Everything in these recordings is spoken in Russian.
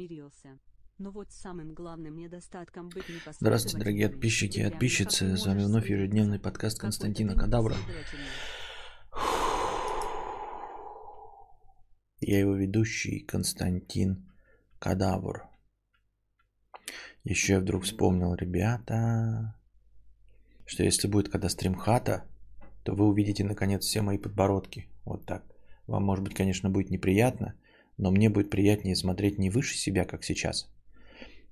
Мирился. Но вот самым главным недостатком быть Здравствуйте, дорогие подписчики и подписчицы. С вами вновь ежедневный подкаст Константина Кадавра. Я его ведущий Константин Кадавр. Еще я вдруг вспомнил, ребята, что если будет когда стримхата, то вы увидите наконец все мои подбородки. Вот так. Вам, может быть, конечно, будет неприятно, но мне будет приятнее смотреть не выше себя, как сейчас,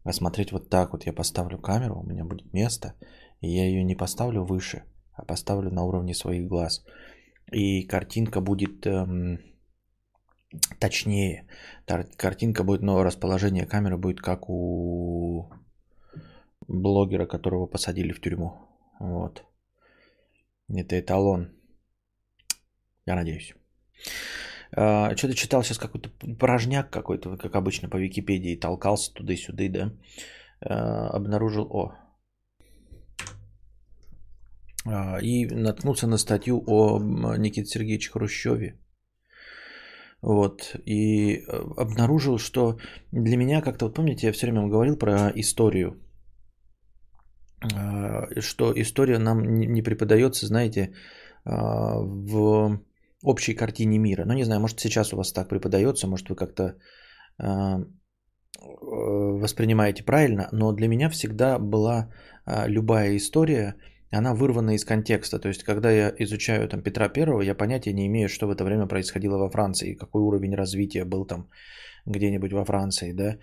а смотреть вот так вот. Я поставлю камеру, у меня будет место, и я ее не поставлю выше, а поставлю на уровне своих глаз. И картинка будет эм, точнее. Картинка будет, но расположение камеры будет как у блогера, которого посадили в тюрьму. Вот. Это эталон. Я надеюсь. А, что-то читал сейчас какой-то порожняк какой-то, как обычно по Википедии, толкался туда и сюда, да. А, обнаружил, о, а, и наткнулся на статью о Никите Сергеевиче Хрущеве. Вот. И обнаружил, что для меня как-то, вот помните, я все время говорил про историю. Что история нам не преподается, знаете, в общей картине мира. Ну, не знаю, может, сейчас у вас так преподается, может, вы как-то э, воспринимаете правильно, но для меня всегда была э, любая история, она вырвана из контекста. То есть, когда я изучаю там, Петра Первого, я понятия не имею, что в это время происходило во Франции, какой уровень развития был там где-нибудь во Франции, да.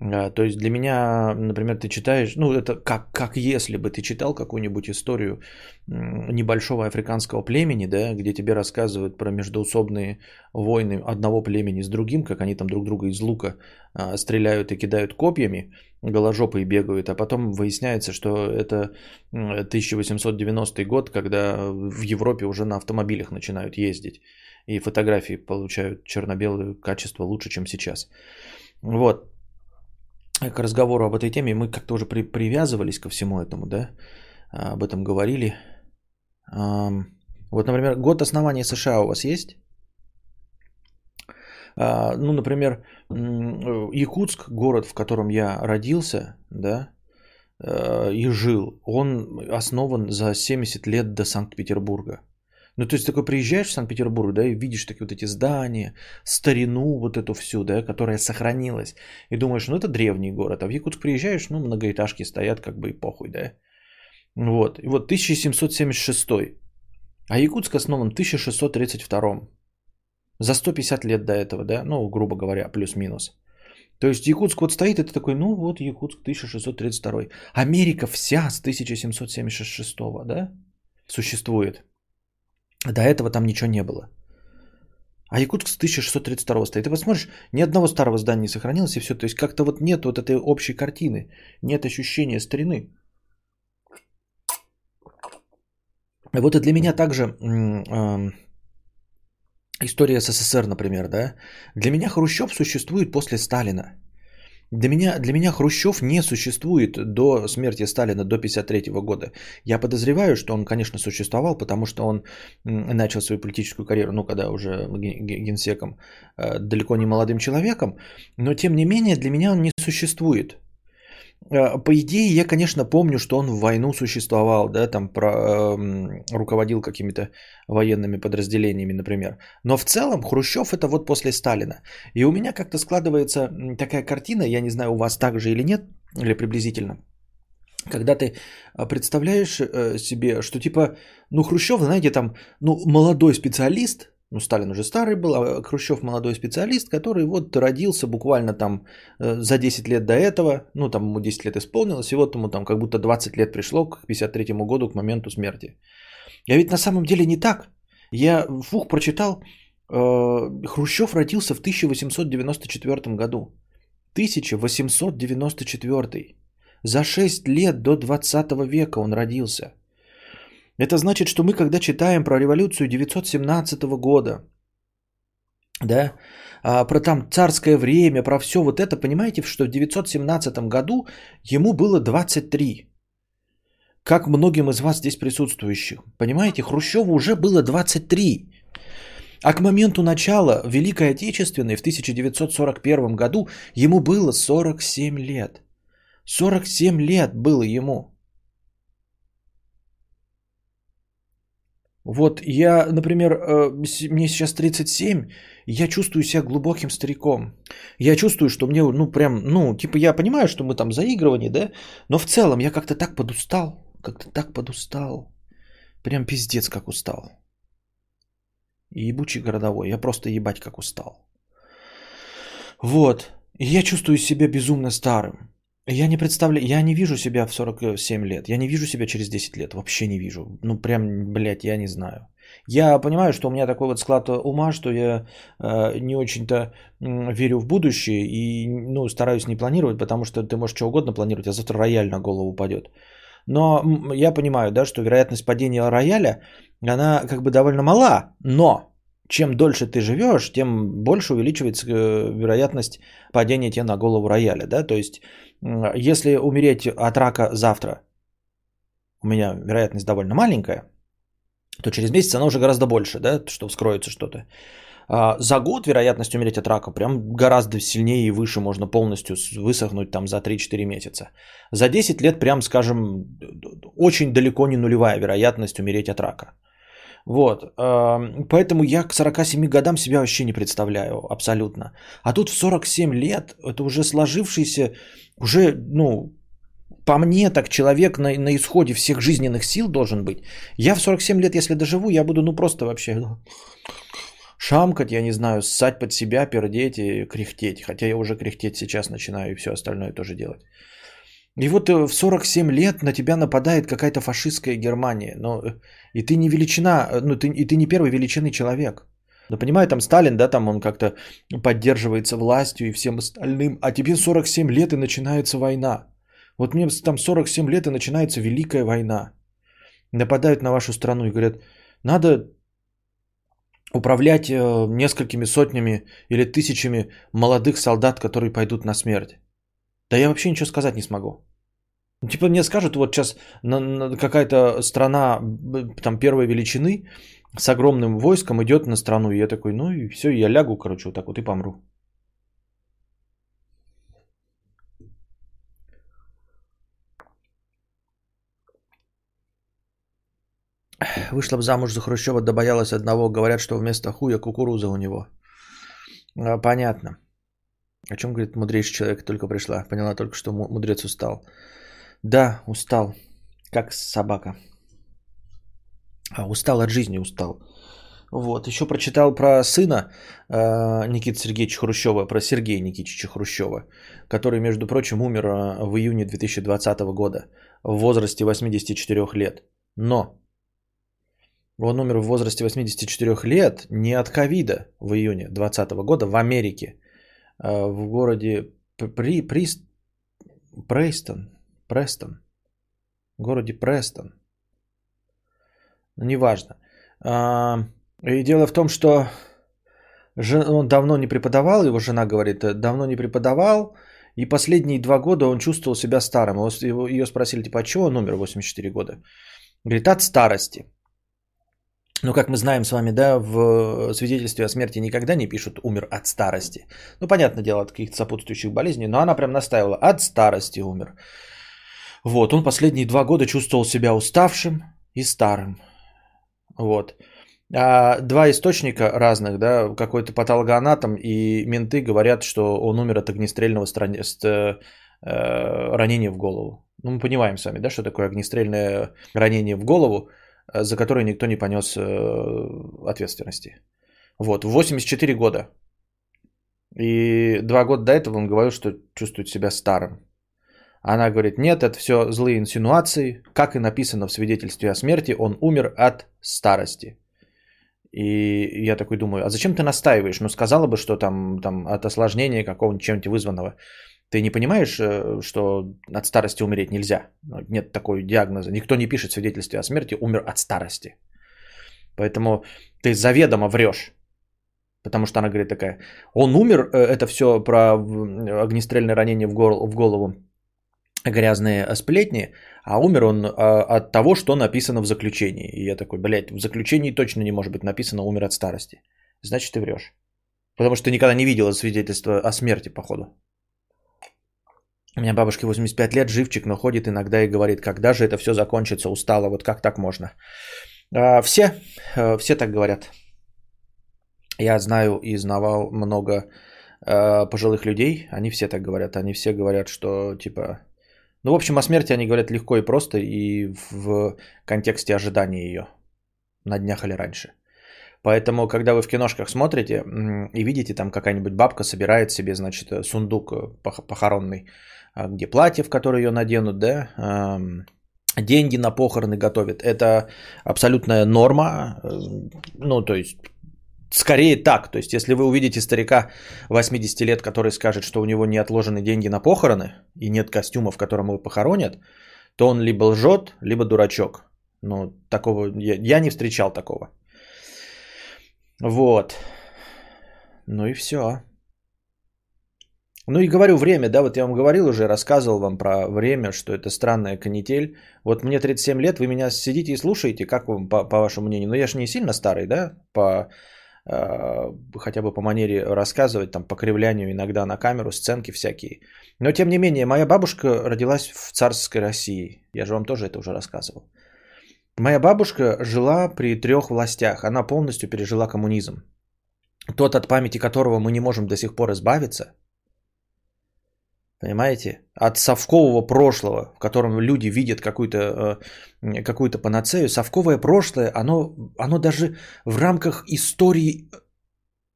А, то есть для меня, например, ты читаешь, ну это как, как если бы ты читал какую-нибудь историю небольшого африканского племени, да, где тебе рассказывают про междоусобные войны одного племени с другим, как они там друг друга из лука а, стреляют и кидают копьями, голожопые бегают, а потом выясняется, что это 1890 год, когда в Европе уже на автомобилях начинают ездить, и фотографии получают черно-белое качество лучше, чем сейчас. Вот, к разговору об этой теме мы как-то уже при, привязывались ко всему этому, да, об этом говорили. Вот, например, год основания США у вас есть? А, ну, например, Якутск, город, в котором я родился, да, э, и жил, он основан за 70 лет до Санкт-Петербурга. Ну, то есть такой приезжаешь в Санкт-Петербург, да, и видишь такие вот эти здания, старину вот эту всю, да, которая сохранилась. И думаешь, ну это древний город. А в Якутск приезжаешь, ну многоэтажки стоят, как бы и похуй, да. Вот. И вот 1776. А Якутск основан в 1632. За 150 лет до этого, да, ну, грубо говоря, плюс-минус. То есть Якутск вот стоит, это такой, ну вот Якутск 1632. Америка вся с 1776, да, существует. До этого там ничего не было. А Якутск с 1632 стоит. Ты посмотришь, ни одного старого здания не сохранилось, и все. То есть как-то вот нет вот этой общей картины, нет ощущения старины. Вот и для меня также э, история СССР, например, да. Для меня Хрущев существует после Сталина. Для меня, для меня Хрущев не существует до смерти Сталина, до 1953 года. Я подозреваю, что он, конечно, существовал, потому что он начал свою политическую карьеру, ну, когда уже генсеком, э, далеко не молодым человеком, но, тем не менее, для меня он не существует. Э, по идее, я, конечно, помню, что он в войну существовал, да, там про, э, руководил какими-то военными подразделениями, например. Но в целом Хрущев это вот после Сталина. И у меня как-то складывается такая картина, я не знаю, у вас так же или нет, или приблизительно. Когда ты э, представляешь э, себе, что типа, ну Хрущев, знаете, там, ну молодой специалист, ну, Сталин уже старый был, а Хрущев молодой специалист, который вот родился буквально там э, за 10 лет до этого, ну, там ему 10 лет исполнилось, и вот ему там как будто 20 лет пришло к 53 году, к моменту смерти. Я ведь на самом деле не так. Я фух прочитал, э, Хрущев родился в 1894 году. 1894. За 6 лет до 20 века он родился. Это значит, что мы, когда читаем про революцию 917 года, да, а, про там царское время, про все вот это, понимаете, что в 917 году ему было 23. Как многим из вас здесь присутствующих. Понимаете, Хрущеву уже было 23. А к моменту начала Великой Отечественной в 1941 году ему было 47 лет. 47 лет было ему. Вот я, например, э, мне сейчас 37, и я чувствую себя глубоким стариком. Я чувствую, что мне, ну, прям, ну, типа, я понимаю, что мы там заигрывание, да, но в целом я как-то так подустал, как-то так подустал. Прям пиздец как устал. И ебучий городовой, я просто ебать как устал. Вот, я чувствую себя безумно старым. Я не представляю, я не вижу себя в 47 лет, я не вижу себя через 10 лет, вообще не вижу. Ну прям, блядь, я не знаю. Я понимаю, что у меня такой вот склад ума, что я э, не очень-то верю в будущее и ну, стараюсь не планировать, потому что ты можешь что угодно планировать, а завтра рояль на голову упадет. Но я понимаю, да, что вероятность падения рояля, она как бы довольно мала, но чем дольше ты живешь, тем больше увеличивается э, вероятность падения тебе на голову рояля, да, то есть если умереть от рака завтра, у меня вероятность довольно маленькая, то через месяц она уже гораздо больше, да, что вскроется что-то. А за год вероятность умереть от рака прям гораздо сильнее и выше, можно полностью высохнуть там за 3-4 месяца. За 10 лет прям, скажем, очень далеко не нулевая вероятность умереть от рака. Вот, эм, поэтому я к 47 годам себя вообще не представляю абсолютно. А тут в 47 лет это уже сложившийся, уже, ну, по мне так человек на, на исходе всех жизненных сил должен быть. Я в 47 лет, если доживу, я буду ну просто вообще шамкать, я не знаю, ссать под себя, пердеть и кряхтеть. Хотя я уже кряхтеть сейчас начинаю и все остальное тоже делать. И вот э, в 47 лет на тебя нападает какая-то фашистская Германия. Но, э, и ты не величина, э, ну ты, и ты не первой величины человек. Да понимаю, там Сталин, да, там он как-то поддерживается властью и всем остальным, а тебе 47 лет и начинается война. Вот мне там 47 лет и начинается Великая война. Нападают на вашу страну и говорят, надо управлять несколькими сотнями или тысячами молодых солдат, которые пойдут на смерть. Да я вообще ничего сказать не смогу. Ну, Типа мне скажут, вот сейчас какая-то страна там первой величины с огромным войском идет на страну, и я такой, ну и все, я лягу, короче, вот так вот и помру. Вышла бы замуж за Хрущева, да боялась одного. Говорят, что вместо хуя кукуруза у него. А, Понятно. О чем говорит мудрейший человек, только пришла. Поняла только, что му- мудрец устал. Да, устал. Как собака. А, устал от жизни, устал. Вот, еще прочитал про сына э, Никиты Сергеевича Хрущева, про Сергея Никитича Хрущева, который, между прочим, умер э, в июне 2020 года в возрасте 84 лет. Но он умер в возрасте 84 лет не от ковида в июне 2020 года в Америке, в городе При, Прист, Престон, Престон, в городе Престон. Ну, Неважно. А, И дело в том, что он давно не преподавал, его жена говорит, э, давно не преподавал, и последние два года он чувствовал себя старым. Ее спросили, типа, а чего он умер в 84 года? Говорит, от старости. Ну, как мы знаем с вами, да, в свидетельстве о смерти никогда не пишут «умер от старости». Ну, понятное дело, от каких-то сопутствующих болезней, но она прям настаивала «от старости умер». Вот, он последние два года чувствовал себя уставшим и старым. Вот. А два источника разных, да, какой-то патологоанатом и менты говорят, что он умер от огнестрельного страни- ст- э, ранения в голову. Ну, мы понимаем с вами, да, что такое огнестрельное ранение в голову, э, за которое никто не понес э, ответственности. Вот, в 84 года. И два года до этого он говорил, что чувствует себя старым. Она говорит, нет, это все злые инсинуации. Как и написано в свидетельстве о смерти, он умер от старости. И я такой думаю, а зачем ты настаиваешь? Ну, сказала бы, что там, там от осложнения какого-нибудь чем-нибудь вызванного. Ты не понимаешь, э, что от старости умереть нельзя? Ну, Нет такой диагноза. Никто не пишет свидетельстве о смерти «умер от старости». Поэтому ты заведомо врешь. Потому что она говорит такая, он умер, э, это все про огнестрельное ранение в гол- в голову, грязные сплетни, а умер он от того, что написано в заключении. И я такой, блядь, в заключении точно не может быть написано «умер от старости». значит ты врешь. Потому что ты никогда не видела свидетельства о смерти, походу. У меня бабушке 85 лет, живчик, но ходит иногда и говорит, когда же это все закончится, устала, вот как так можно. А, все, э, все так говорят. Я знаю и знавал много э, пожилых людей, они все так говорят, они все говорят, что типа... Ну, в общем, о смерти они говорят легко и просто и в контексте ожидания ее на днях или раньше. Поэтому, когда вы в киношках смотрите и видите, там какая-нибудь бабка собирает себе, значит, э, сундук похоронный, а, где платье, в которое ее наденут, да, деньги на похороны готовят. Это абсолютная норма. Э, ну, то есть, скорее так. То есть, если вы увидите старика 80 лет, который скажет, что у него не отложены деньги на похороны и нет костюма, в котором его похоронят, то он либо лжет, либо дурачок. Ну, такого я, я не встречал такого. Вот. Ну и все. Ну и говорю время, да, вот я вам говорил уже, рассказывал вам про время, что это странная канитель. Вот мне 37 лет, вы меня сидите и слушаете, как вам, по, по вашему мнению? Ну я же не сильно старый, да, по, э, хотя бы по манере рассказывать, там, по кривлянию иногда на камеру, сценки всякие. Но тем не менее, моя бабушка родилась в царской России. Я же вам тоже это уже рассказывал. Моя бабушка жила при трех властях. Она полностью пережила коммунизм. Тот, от памяти которого мы не можем до сих пор избавиться – Понимаете? От совкового прошлого, в котором люди видят какую-то э, какую панацею, совковое прошлое, оно, оно даже в рамках истории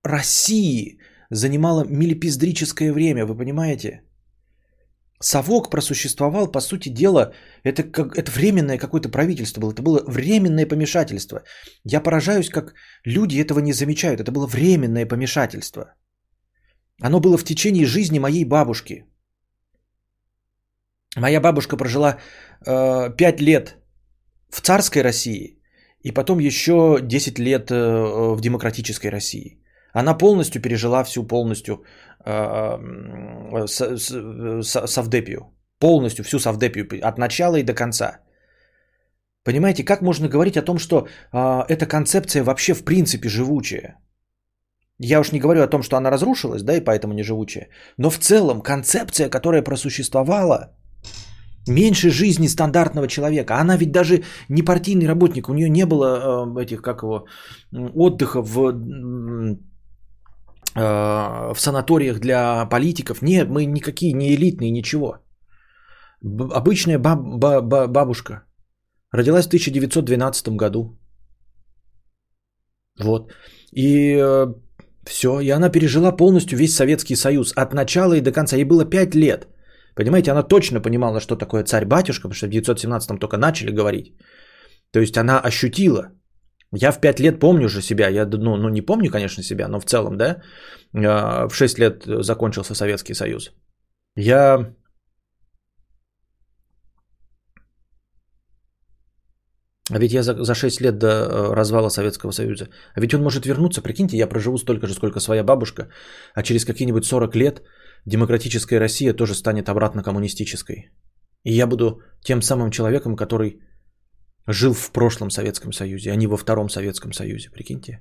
России занимало милипиздрическое время, вы понимаете? Совок просуществовал, по сути дела, это, как, это временное какое-то правительство было, это было временное помешательство. Я поражаюсь, как люди этого не замечают, это было временное помешательство. Оно было в течение жизни моей бабушки, Моя бабушка прожила э, 5 лет в царской России и потом еще 10 лет э, в демократической России. Она полностью пережила всю полностью э, с, с, Савдепию. Полностью всю Савдепию от начала и до конца. Понимаете, как можно говорить о том, что э, эта концепция вообще в принципе живучая? Я уж не говорю о том, что она разрушилась, да, и поэтому не живучая. Но в целом концепция, которая просуществовала – Меньше жизни стандартного человека. Она ведь даже не партийный работник. У нее не было э, этих, как его, отдыха в, э, в санаториях для политиков. Нет, мы никакие не элитные, ничего. Б- обычная баб, баб, бабушка. Родилась в 1912 году. Вот. И э, все. И она пережила полностью весь Советский Союз. От начала и до конца. Ей было 5 лет. Понимаете, она точно понимала, что такое царь-батюшка, потому что в 917-м только начали говорить. То есть она ощутила. Я в 5 лет помню же себя, я ну, ну не помню, конечно, себя, но в целом, да, а, в 6 лет закончился Советский Союз. Я А ведь я за, за 6 лет до э, развала Советского Союза. А ведь он может вернуться. Прикиньте, я проживу столько же, сколько своя бабушка. А через какие-нибудь 40 лет демократическая Россия тоже станет обратно коммунистической. И я буду тем самым человеком, который жил в прошлом Советском Союзе, а не во втором Советском Союзе, прикиньте.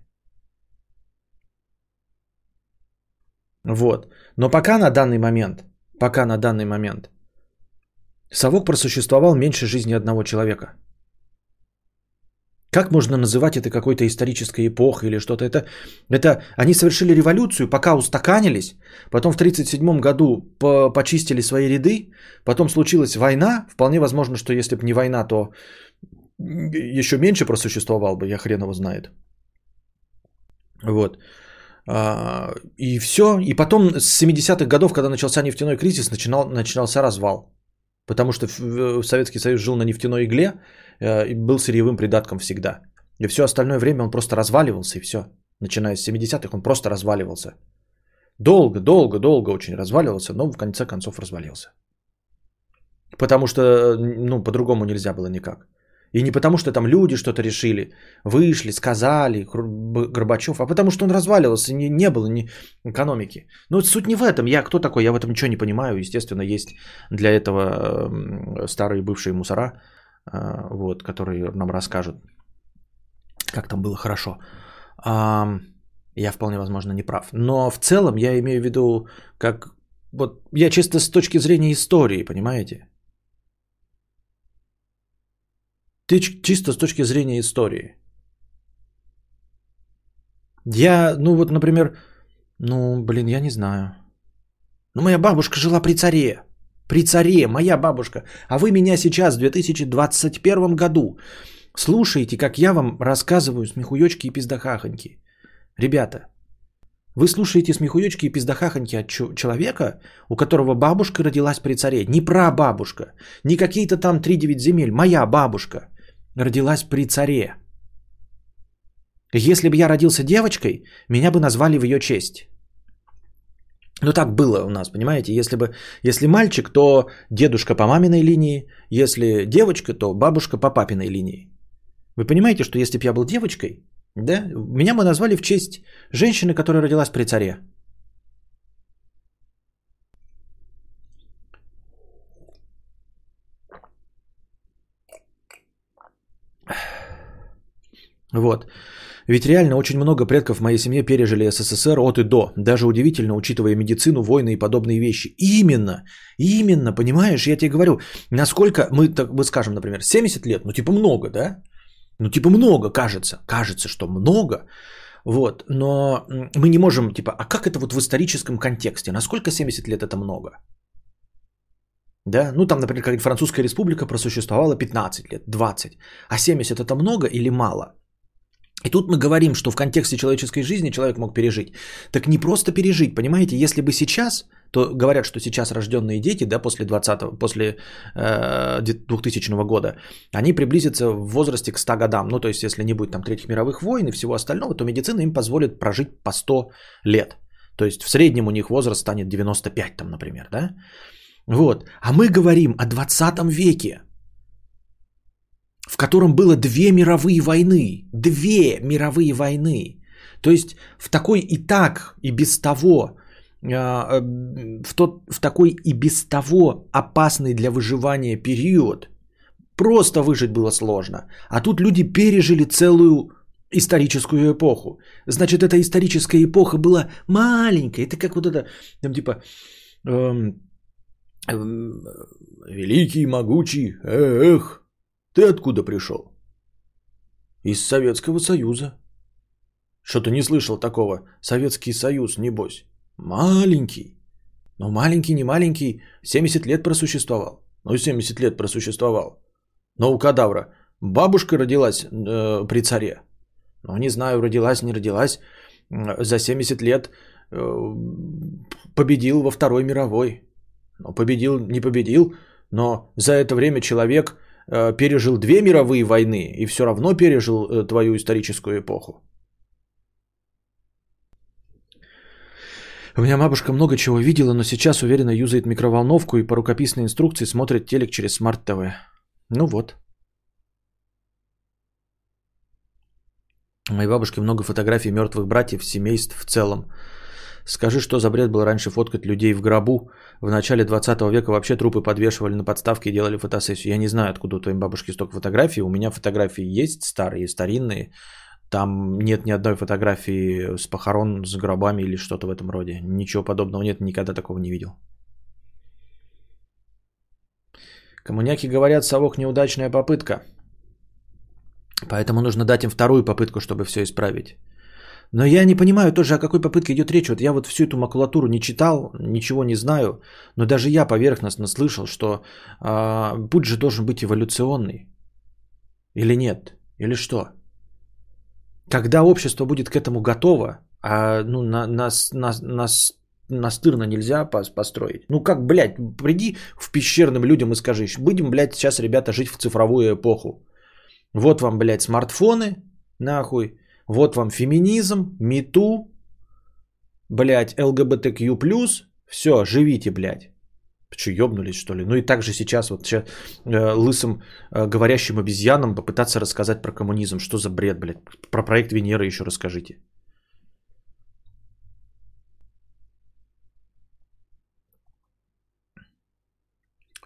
Вот. Но пока на данный момент, пока на данный момент, совок просуществовал меньше жизни одного человека – как можно называть это какой-то исторической эпохой или что-то? Это, это они совершили революцию, пока устаканились, потом в 1937 году по почистили свои ряды, потом случилась война. Вполне возможно, что если бы не война, то еще меньше просуществовал бы, я хрен его знает. Вот. А, и все. И потом с 70-х годов, когда начался нефтяной кризис, начинал, начинался развал. Потому что Советский Союз жил на нефтяной игле э, и был сырьевым придатком всегда. И все остальное время он просто разваливался, и все. Начиная с 70-х он просто разваливался. Долго, долго, долго очень разваливался, но в конце концов развалился. Потому что, ну, по-другому нельзя было никак. И не потому, что там люди что-то решили, вышли, сказали, Горбачев, а потому что он разваливался, не, не было ни экономики. Но суть не в этом. Я кто такой? Я в этом ничего не понимаю. Естественно, есть для этого старые бывшие мусора, а, вот, которые нам расскажут, как там было хорошо. Я вполне возможно не прав. Но в целом я имею в виду, как вот я чисто с точки зрения истории, понимаете? Чисто с точки зрения истории. Я, ну вот, например, ну, блин, я не знаю. Ну, моя бабушка жила при царе. При царе, моя бабушка. А вы меня сейчас в 2021 году слушаете, как я вам рассказываю смехуёчки и пиздахахоньки. Ребята, вы слушаете смехуёчки и пиздахахоньки от человека, у которого бабушка родилась при царе. Не прабабушка, не какие-то там 3-9 земель. Моя бабушка родилась при царе. Если бы я родился девочкой, меня бы назвали в ее честь. Ну так было у нас, понимаете? Если бы, если мальчик, то дедушка по маминой линии, если девочка, то бабушка по папиной линии. Вы понимаете, что если бы я был девочкой, да, меня бы назвали в честь женщины, которая родилась при царе. Вот. Ведь реально очень много предков в моей семье пережили СССР от и до. Даже удивительно, учитывая медицину, войны и подобные вещи. Именно, именно, понимаешь, я тебе говорю, насколько мы, так, мы скажем, например, 70 лет, ну типа много, да? Ну типа много, кажется, кажется, что много. Вот, но мы не можем, типа, а как это вот в историческом контексте? Насколько 70 лет это много? Да, ну там, например, как Французская республика просуществовала 15 лет, 20. А 70 это много или мало? И тут мы говорим, что в контексте человеческой жизни человек мог пережить. Так не просто пережить, понимаете, если бы сейчас, то говорят, что сейчас рожденные дети, да, после 20 после э, 2000 года, они приблизятся в возрасте к 100 годам. Ну, то есть, если не будет там третьих мировых войн и всего остального, то медицина им позволит прожить по 100 лет. То есть, в среднем у них возраст станет 95, там, например, да. Вот. А мы говорим о 20 веке в котором было две мировые войны. Две мировые войны. То есть в такой и так, и без того, а, э, в, тот, в такой и без того опасный для выживания период, просто выжить было сложно. А тут люди пережили целую историческую эпоху. Значит, эта историческая эпоха была маленькая. Это как вот это, там типа, эм, эм, великий, могучий, эх, ты откуда пришел? Из Советского Союза. Что-то не слышал такого. Советский Союз, небось. Маленький. Но маленький, не маленький. 70 лет просуществовал. Ну, 70 лет просуществовал. Но у кадавра бабушка родилась э, при царе. Ну, не знаю, родилась, не родилась. За 70 лет э, победил во Второй мировой. Ну, победил, не победил. Но за это время человек Э, пережил две мировые войны и все равно пережил э, твою историческую эпоху. У меня бабушка много чего видела, но сейчас уверенно юзает микроволновку и по рукописной инструкции смотрит телек через смарт-ТВ. Ну вот. У моей бабушки много фотографий мертвых братьев, семейств в целом. Скажи, что за бред был раньше фоткать людей в гробу. В начале 20 века вообще трупы подвешивали на подставке и делали фотосессию. Я не знаю, откуда у твоей бабушки столько фотографий. У меня фотографии есть старые, старинные. Там нет ни одной фотографии с похорон, с гробами или что-то в этом роде. Ничего подобного нет, никогда такого не видел. Коммуняки говорят, совок неудачная попытка. Поэтому нужно дать им вторую попытку, чтобы все исправить. Но я не понимаю тоже, о какой попытке идет речь. Вот я вот всю эту макулатуру не читал, ничего не знаю, но даже я поверхностно слышал, что э, путь же должен быть эволюционный. Или нет? Или что? Когда общество будет к этому готово, а ну, на, нас, нас, нас настырно нельзя построить. Ну как, блядь, приди в пещерным людям и скажи, будем, блядь, сейчас, ребята, жить в цифровую эпоху. Вот вам, блядь, смартфоны, нахуй, вот вам феминизм, мету, блядь, ЛГБТQ+, все, живите, блядь. Че, ёбнулись, что ли? Ну и также сейчас вот сейчас, э, лысым э, говорящим обезьянам попытаться рассказать про коммунизм. Что за бред, блядь? Про проект Венеры еще расскажите.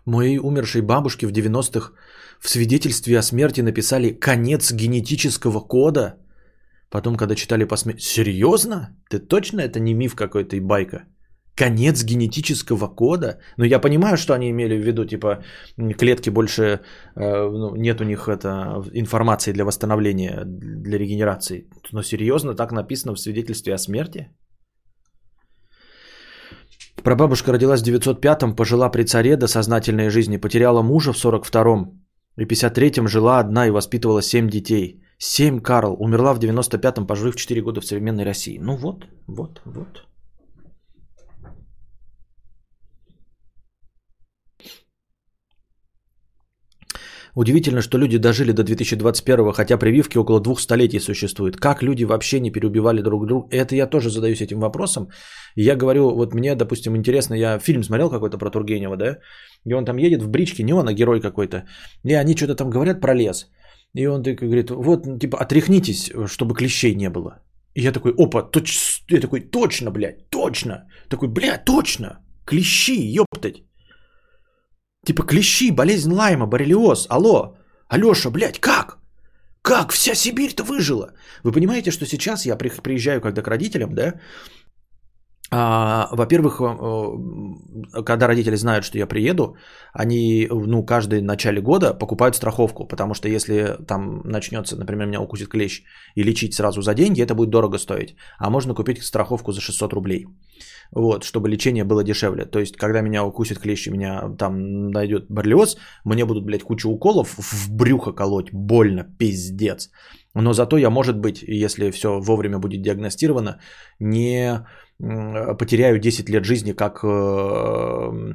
Моей умершей бабушке в 90-х в свидетельстве о смерти написали «конец генетического кода», Потом, когда читали посме... Серьезно? Ты точно это не миф какой-то и байка? Конец генетического кода? Ну, я понимаю, что они имели в виду, типа, клетки больше, э, ну, нет у них это, информации для восстановления, для регенерации. Но серьезно, так написано в свидетельстве о смерти? Прабабушка родилась в 905-м, пожила при царе до сознательной жизни, потеряла мужа в 42-м и 53-м жила одна и воспитывала 7 детей. 7 Карл, умерла в 95-м, пожив 4 года в современной России. Ну вот, вот, вот. Удивительно, что люди дожили до 2021, хотя прививки около двух столетий существуют. Как люди вообще не переубивали друг друга? Это я тоже задаюсь этим вопросом. я говорю, вот мне, допустим, интересно, я фильм смотрел какой-то про Тургенева, да? И он там едет в бричке, не он, а герой какой-то. И они что-то там говорят про лес. И он такой говорит, вот, типа, отряхнитесь, чтобы клещей не было. И я такой, опа, точ... я такой, точно, блядь, точно. Такой, блядь, точно. Клещи, ёптать. Типа клещи, болезнь Лайма, боррелиоз. Алло, Алёша, блядь, как? Как вся Сибирь-то выжила? Вы понимаете, что сейчас я приезжаю когда к родителям, да? А, во-первых, э, когда родители знают, что я приеду, они, ну, каждый начале года покупают страховку, потому что если там начнется, например, меня укусит клещ и лечить сразу за деньги, это будет дорого стоить. А можно купить страховку за 600 рублей вот, чтобы лечение было дешевле. То есть, когда меня укусит клещ и меня там найдет боррелиоз, мне будут, блядь, кучу уколов в брюхо колоть, больно, пиздец. Но зато я, может быть, если все вовремя будет диагностировано, не потеряю 10 лет жизни, как... Э,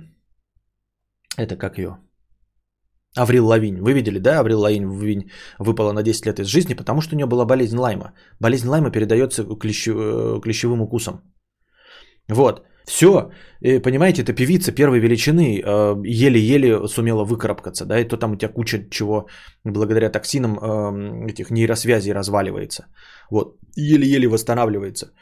это как ее? Аврил Лавинь. Вы видели, да? Аврил Лавинь выпала на 10 лет из жизни, потому что у нее была болезнь Лайма. Болезнь Лайма передается. Э, клещевым укусом. Вот. Все, понимаете, это певица первой величины, э, еле-еле сумела выкарабкаться, да, и то там у тебя куча чего благодаря токсинам эм, этих нейросвязей разваливается. Вот, еле-еле восстанавливается.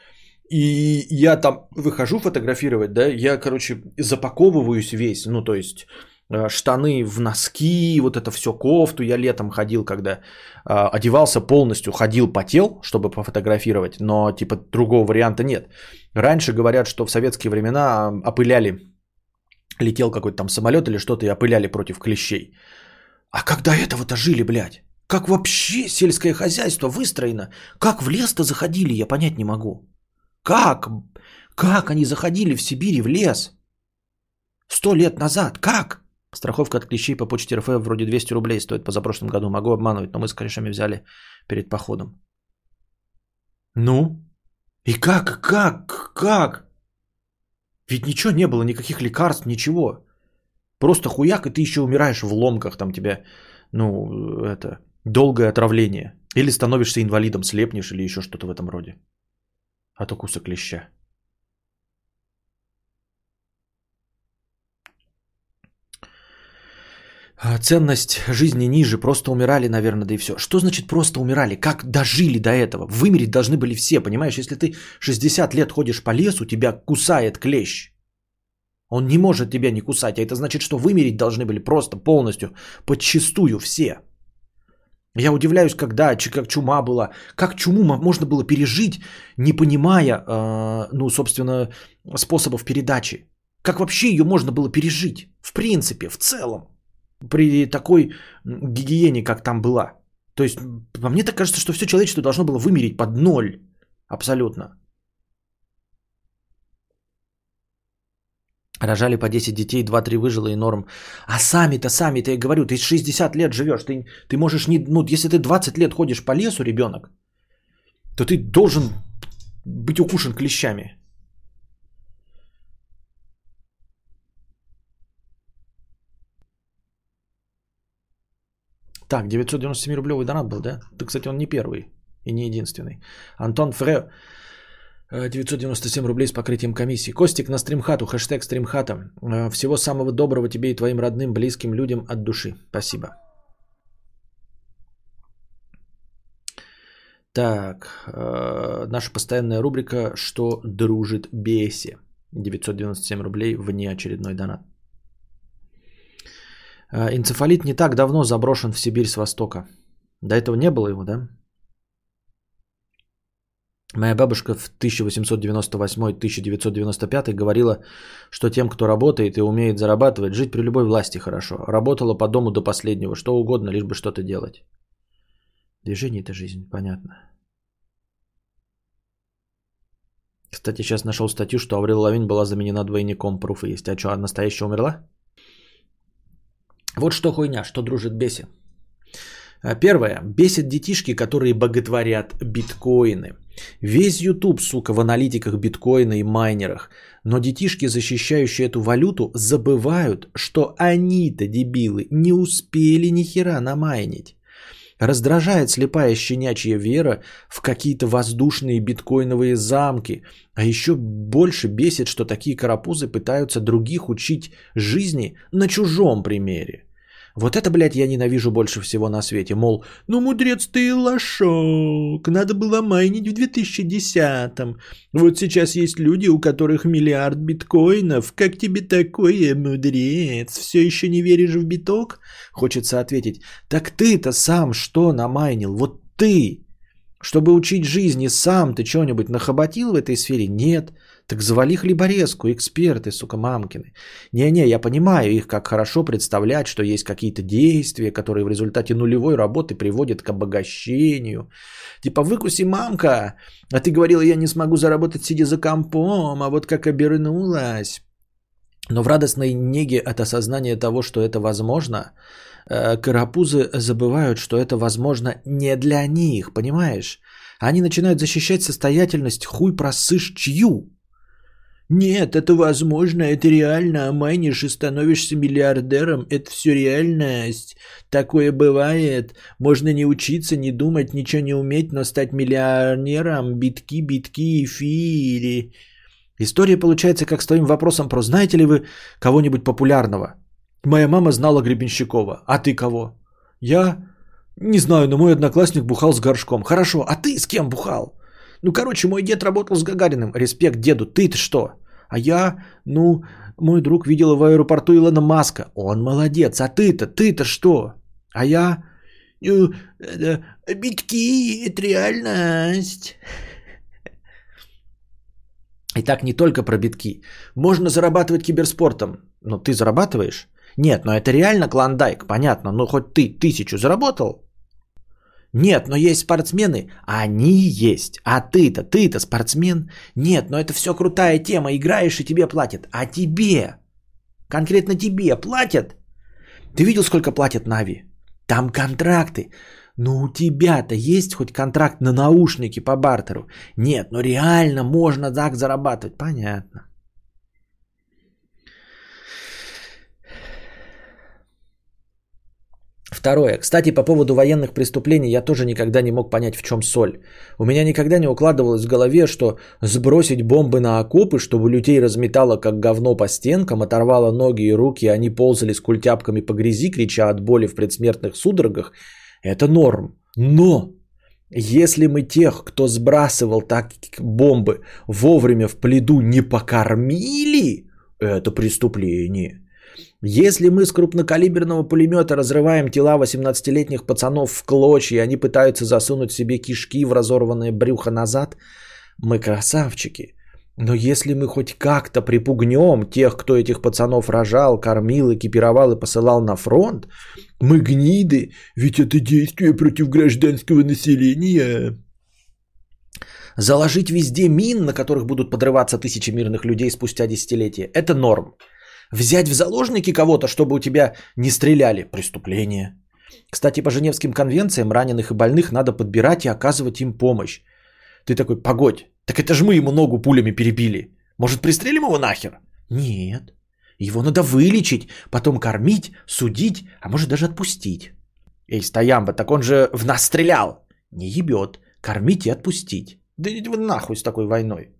И я там выхожу фотографировать, да, я, короче, запаковываюсь весь, ну, то есть Э, штаны в носки, вот это все кофту. Я летом ходил, когда э, одевался полностью, ходил, потел, чтобы пофотографировать, но типа другого варианта нет. Раньше говорят, что в советские времена опыляли, летел какой-то там самолет или что-то и опыляли против клещей. А когда этого-то жили, блядь? Как вообще сельское хозяйство выстроено? Как в лес-то заходили, я понять не могу. Как? Как они заходили в Сибирь в лес? Сто лет назад. Как? Страховка от клещей по почте РФ вроде 200 рублей стоит позапрошлом году. Могу обманывать, но мы с корешами взяли перед походом. Ну? И как, как, как? Ведь ничего не было, никаких лекарств, ничего. Просто хуяк, и ты еще умираешь в ломках, там тебя, ну, это, долгое отравление. Или становишься инвалидом, слепнешь, или еще что-то в этом роде. От укуса клеща. Ценность жизни ниже, просто умирали, наверное, да и все. Что значит просто умирали? Как дожили до этого? Вымереть должны были все, понимаешь? Если ты 60 лет ходишь по лесу, тебя кусает клещ. Он не может тебя не кусать, а это значит, что вымереть должны были просто полностью, подчистую все. Я удивляюсь, когда, как чума была, как чуму можно было пережить, не понимая, э, ну, собственно, способов передачи. Как вообще ее можно было пережить? В принципе, в целом при такой гигиене, как там была. То есть, по мне так кажется, что все человечество должно было вымереть под ноль. Абсолютно. Рожали по 10 детей, 2-3 выжило и норм. А сами-то, сами-то, я говорю, ты 60 лет живешь, ты, ты можешь не... Ну, если ты 20 лет ходишь по лесу, ребенок, то ты должен быть укушен клещами. Так, 997 рублевый донат был, да? Ты, кстати, он не первый и не единственный. Антон Фре, 997 рублей с покрытием комиссии. Костик на стримхату, хэштег стримхата. Э, всего самого доброго тебе и твоим родным, близким людям от души. Спасибо. Так, э, наша постоянная рубрика «Что дружит бесе?» 997 рублей вне очередной донат. А, энцефалит не так давно заброшен в Сибирь с востока. До этого не было его, да? Моя бабушка в 1898-1995 говорила, что тем, кто работает и умеет зарабатывать, жить при любой власти хорошо. Работала по дому до последнего, что угодно, лишь бы что-то делать. Движение – это жизнь, понятно. Кстати, сейчас нашел статью, что Аврил Лавин была заменена двойником. Пруфы есть. А что, настоящая умерла? Вот что хуйня, что дружит беси. А, первое. Бесит детишки, которые боготворят биткоины. Весь YouTube, сука, в аналитиках биткоина и майнерах. Но детишки, защищающие эту валюту, забывают, что они-то, дебилы, не успели ни хера намайнить. Раздражает слепая щенячья вера в какие-то воздушные биткоиновые замки. А еще больше бесит, что такие карапузы пытаются других учить жизни на чужом примере. Вот это, блядь, я ненавижу больше всего на свете. Мол, ну, мудрец ты лошок, надо было майнить в 2010-м. Вот сейчас есть люди, у которых миллиард биткоинов. Как тебе такое, мудрец? Все еще не веришь в биток? Хочется ответить. Так ты-то сам что намайнил? Вот ты, чтобы учить жизни, сам ты что-нибудь нахоботил в этой сфере? Нет. Так завали хлеборезку, эксперты, сука, мамкины. Не-не, я понимаю их, как хорошо представлять, что есть какие-то действия, которые в результате нулевой работы приводят к обогащению. Типа, выкуси, мамка, а ты говорила, я не смогу заработать, сидя за компом, а вот как обернулась. Но в радостной неге от осознания того, что это возможно, э, карапузы забывают, что это возможно не для них, понимаешь? Они начинают защищать состоятельность хуй просышь чью. Нет, это возможно, это реально, а майнишь и становишься миллиардером, это все реальность. Такое бывает. Можно не учиться, не думать, ничего не уметь, но стать миллионером, битки, битки, эфири. История получается как с твоим вопросом про знаете ли вы кого-нибудь популярного? Моя мама знала Гребенщикова, а ты кого? Я не знаю, но мой одноклассник бухал с горшком. Хорошо, а ты с кем бухал? Ну, короче, мой дед работал с Гагариным. Респект деду. Ты-то что? А я, ну, мой друг видел в аэропорту Илона Маска. Он молодец. А ты-то, ты-то что? А я, ну, это, битки, это реальность. И так не только про битки. Можно зарабатывать киберспортом. Но ты зарабатываешь? Нет, но это реально клондайк, понятно. Ну хоть ты тысячу заработал, нет, но есть спортсмены. Они есть. А ты-то, ты-то спортсмен? Нет, но это все крутая тема. Играешь и тебе платят. А тебе? Конкретно тебе платят? Ты видел, сколько платят Нави? Там контракты. Ну у тебя-то есть хоть контракт на наушники по бартеру? Нет, но реально можно так зарабатывать. Понятно. Второе. Кстати, по поводу военных преступлений я тоже никогда не мог понять, в чем соль. У меня никогда не укладывалось в голове, что сбросить бомбы на окопы, чтобы людей разметало как говно по стенкам, оторвало ноги и руки, и они ползали с культяпками по грязи, крича от боли в предсмертных судорогах, это норм. Но если мы тех, кто сбрасывал так бомбы, вовремя в пледу не покормили, это преступление. Если мы с крупнокалиберного пулемета разрываем тела 18-летних пацанов в клочья, и они пытаются засунуть себе кишки в разорванное брюхо назад, мы красавчики. Но если мы хоть как-то припугнем тех, кто этих пацанов рожал, кормил, экипировал и посылал на фронт, мы гниды, ведь это действие против гражданского населения. Заложить везде мин, на которых будут подрываться тысячи мирных людей спустя десятилетия, это норм. Взять в заложники кого-то, чтобы у тебя не стреляли – преступление. Кстати, по Женевским конвенциям раненых и больных надо подбирать и оказывать им помощь. Ты такой, погодь, так это же мы ему ногу пулями перебили. Может, пристрелим его нахер? Нет. Его надо вылечить, потом кормить, судить, а может даже отпустить. Эй, стоямба, так он же в нас стрелял. Не ебет. Кормить и отпустить. Да идите вы нахуй с такой войной.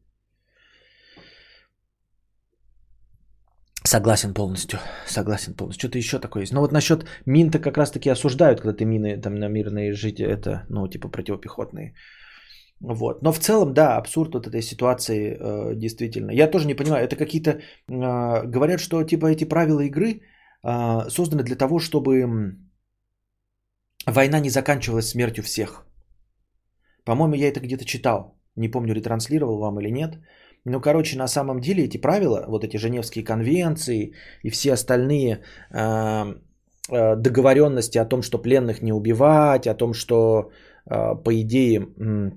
Согласен полностью. Согласен полностью. Что-то еще такое есть. Но вот насчет мин-то как раз-таки осуждают, когда ты мины там на мирные жить, это, ну, типа противопехотные. Вот. Но в целом, да, абсурд вот этой ситуации э, действительно. Я тоже не понимаю, это какие-то... Э, говорят, что типа эти правила игры э, созданы для того, чтобы война не заканчивалась смертью всех. По-моему, я это где-то читал. Не помню, ретранслировал вам или нет. Ну, короче, на самом деле эти правила, вот эти Женевские конвенции и все остальные э, э, договоренности о том, что пленных не убивать, о том, что, э, по идее, э,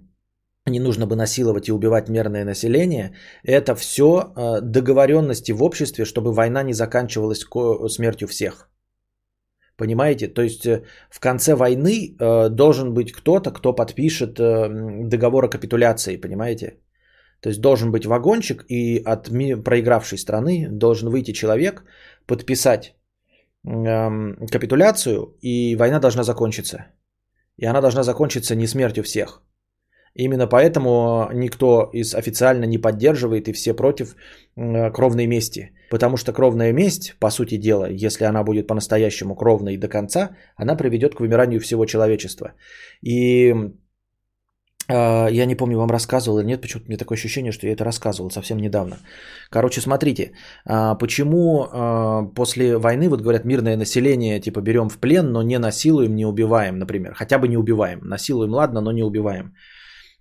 не нужно бы насиловать и убивать мирное население, это все э, договоренности в обществе, чтобы война не заканчивалась смертью всех. Понимаете? То есть э, в конце войны э, должен быть кто-то, кто подпишет э, договор о капитуляции, понимаете? То есть должен быть вагончик, и от проигравшей страны должен выйти человек, подписать э, капитуляцию, и война должна закончиться. И она должна закончиться не смертью всех. Именно поэтому никто из официально не поддерживает и все против кровной мести. Потому что кровная месть, по сути дела, если она будет по-настоящему кровной до конца, она приведет к вымиранию всего человечества. И я не помню, вам рассказывал или нет, почему-то мне такое ощущение, что я это рассказывал совсем недавно. Короче, смотрите, э, почему э, после войны, вот говорят, мирное население, типа берем в плен, но не насилуем, не убиваем, например. Хотя бы не убиваем. Насилуем, ладно, но не убиваем.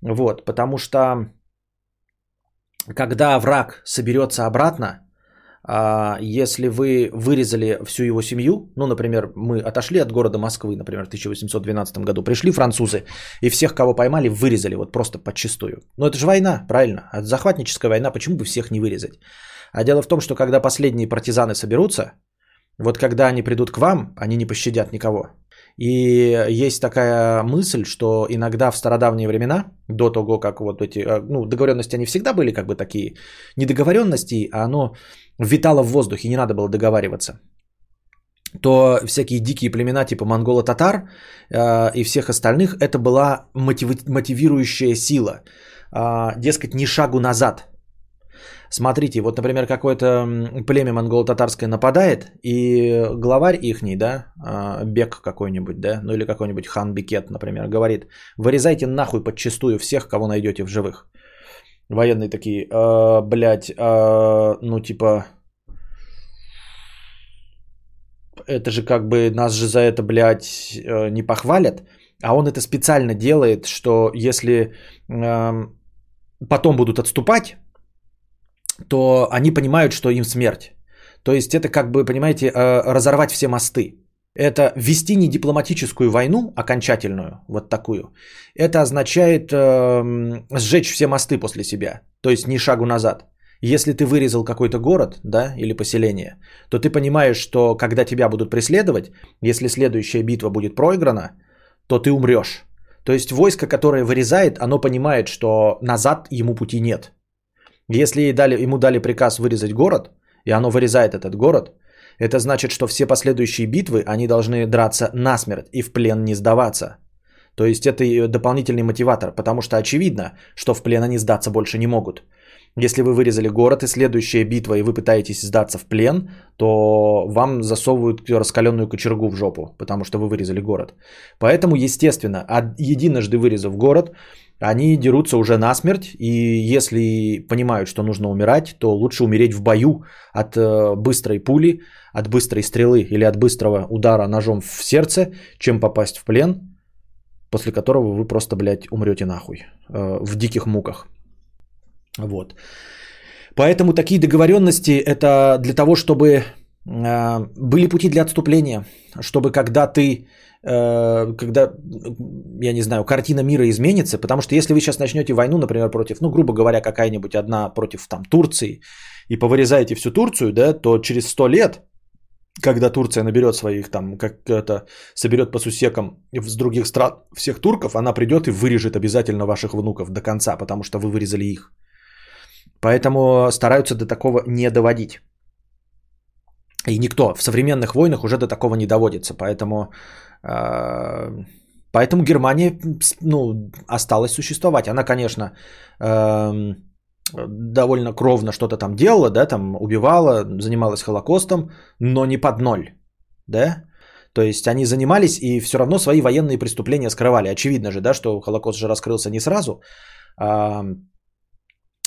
Вот, потому что когда враг соберется обратно, а, если вы вырезали всю его семью, ну, например, мы отошли от города Москвы, например, в 1812 году, пришли французы и всех, кого поймали, вырезали вот просто подчистую. Но это же война, правильно? От захватническая война, почему бы всех не вырезать? А дело в том, что когда последние партизаны соберутся, вот когда они придут к вам, они не пощадят никого. И есть такая мысль, что иногда в стародавние времена, до того, как вот эти, э, ну, договоренности, они всегда были как бы такие, не договоренности, а оно витало в воздухе, не надо было договариваться то всякие дикие племена типа монголо-татар э, и всех остальных это была мотив, мотивирующая сила. Э, дескать, ни шагу назад. Смотрите, вот, например, какое-то племя монголо-татарское нападает, и главарь ихний, да, а, Бек какой-нибудь, да, ну или какой-нибудь хан Бекет, например, говорит, вырезайте нахуй подчистую всех, кого найдете в живых. Военные такие, э, блядь, э, ну типа, это же как бы нас же за это, блядь, э, не похвалят. А он это специально делает, что если э, потом будут отступать, то они понимают, что им смерть. То есть это как бы, понимаете, э, разорвать все мосты. Это вести не дипломатическую войну окончательную, вот такую. Это означает э, сжечь все мосты после себя, то есть ни шагу назад. Если ты вырезал какой-то город, да, или поселение, то ты понимаешь, что когда тебя будут преследовать, если следующая битва будет проиграна, то ты умрешь. То есть войско, которое вырезает, оно понимает, что назад ему пути нет. Если дали, ему дали приказ вырезать город, и оно вырезает этот город, это значит, что все последующие битвы, они должны драться насмерть и в плен не сдаваться. То есть это дополнительный мотиватор, потому что очевидно, что в плен они сдаться больше не могут. Если вы вырезали город и следующая битва, и вы пытаетесь сдаться в плен, то вам засовывают раскаленную кочергу в жопу, потому что вы вырезали город. Поэтому, естественно, единожды вырезав город, они дерутся уже насмерть, и если понимают, что нужно умирать, то лучше умереть в бою от э, быстрой пули, от быстрой стрелы или от быстрого удара ножом в сердце, чем попасть в плен, после которого вы просто, блядь, умрете нахуй э, в диких муках. Вот. Поэтому такие договоренности это для того, чтобы э, были пути для отступления, чтобы когда ты когда, я не знаю, картина мира изменится, потому что если вы сейчас начнете войну, например, против, ну, грубо говоря, какая-нибудь одна против там Турции, и повырезаете всю Турцию, да, то через сто лет, когда Турция наберет своих там, как это, соберет по сусекам с других стран всех турков, она придет и вырежет обязательно ваших внуков до конца, потому что вы вырезали их. Поэтому стараются до такого не доводить. И никто в современных войнах уже до такого не доводится. Поэтому поэтому Германия ну, осталась существовать. Она, конечно, эм, довольно кровно что-то там делала, да, там убивала, занималась Холокостом, но не под ноль, да. То есть они занимались и все равно свои военные преступления скрывали. Очевидно же, да, что Холокост же раскрылся не сразу, а,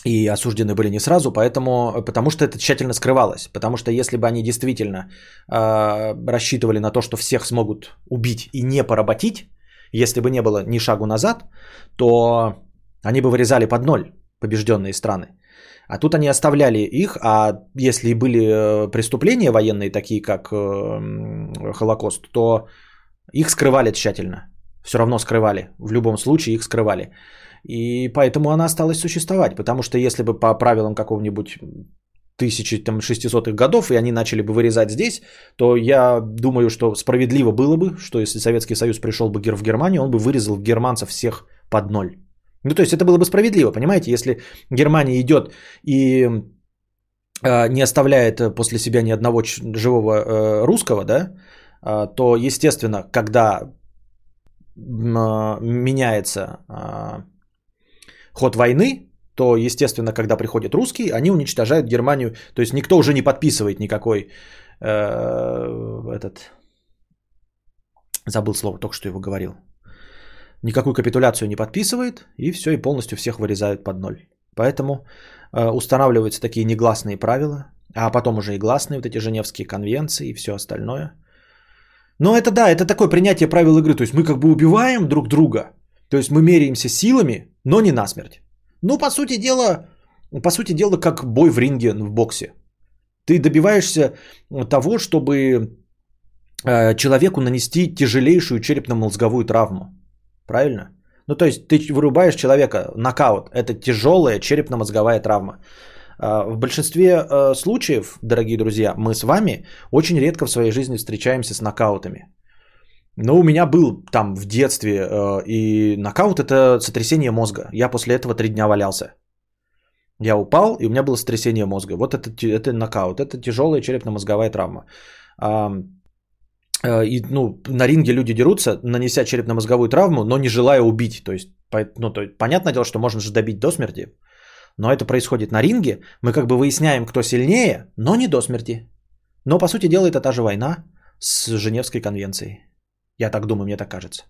и осуждены были не сразу, поэтому, потому что это тщательно скрывалось. Потому что если бы они действительно э, рассчитывали на то, что всех смогут убить и не поработить, если бы не было ни шагу назад, то Они бы вырезали под ноль побежденные страны. А тут они оставляли их, а если были э, преступления военные, такие как э, Холокост, то их скрывали тщательно. Все равно скрывали. В любом случае их скрывали. И поэтому она осталась существовать. Потому что если бы по правилам какого-нибудь 1600-х годов, и они начали бы вырезать здесь, то я думаю, что справедливо было бы, что если Советский Союз пришел бы в Германию, он бы вырезал германцев всех под ноль. Ну, то есть это было бы справедливо, понимаете, если Германия идет и э, не оставляет после себя ни одного живого э, русского, да, э, то, естественно, когда э, меняется ход войны, то, естественно, когда приходят русские, они уничтожают Германию. То есть никто уже не подписывает никакой э, этот... Забыл слово, только что его говорил никакую капитуляцию не подписывает, и все, и полностью всех вырезают под ноль. Поэтому э, устанавливаются такие негласные правила, а потом уже и гласные, вот эти Женевские конвенции и все остальное. Но это да, это такое принятие правил игры. То есть мы как бы убиваем друг друга, то есть мы меряемся силами, но не насмерть. Ну, по сути дела, по сути дела, как бой в ринге в боксе. Ты добиваешься того, чтобы э, человеку нанести тяжелейшую черепно-мозговую травму. Правильно? Ну, то есть ты вырубаешь человека, нокаут. Это тяжелая черепно-мозговая травма. А, в большинстве э, случаев, дорогие друзья, мы с вами очень редко в своей жизни встречаемся с нокаутами. Но у меня был там в детстве э, и нокаут это сотрясение мозга. Я после этого три дня валялся. Я упал, и у меня было сотрясение мозга. Вот это, это нокаут, это тяжелая черепно-мозговая травма. Э, и, ну, на ринге люди дерутся, нанеся черепно-мозговую травму, но не желая убить. То есть, ну, то, понятное дело, что можно же добить до смерти. Но это происходит на ринге. Мы как бы выясняем, кто сильнее, но не до смерти. Но, по сути дела, это та же война с Женевской конвенцией. Я так думаю, мне так кажется.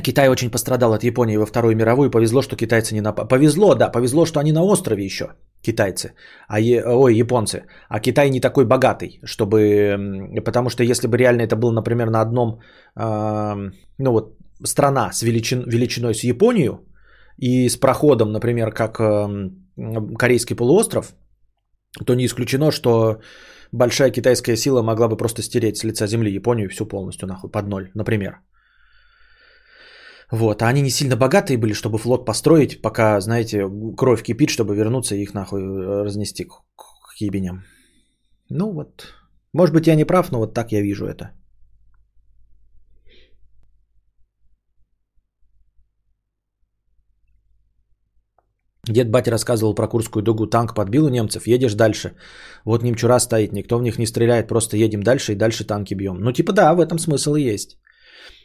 Китай очень пострадал от Японии во Вторую мировую. Повезло, что китайцы не напали. Повезло, да, повезло, что они на острове еще, китайцы, а е... ой, японцы. А Китай не такой богатый, чтобы... Потому что если бы реально это был, например, на одном, э... ну вот, страна с величин... величиной с Японию и с проходом, например, как э... Корейский полуостров, то не исключено, что большая китайская сила могла бы просто стереть с лица земли Японию всю полностью нахуй под ноль, например. Вот, а они не сильно богатые были, чтобы флот построить, пока, знаете, кровь кипит, чтобы вернуться и их нахуй разнести к, к ебеням. Ну вот, может быть я не прав, но вот так я вижу это. Дед батя рассказывал про Курскую дугу. Танк подбил у немцев, едешь дальше. Вот немчура стоит, никто в них не стреляет, просто едем дальше и дальше танки бьем. Ну типа да, в этом смысл и есть.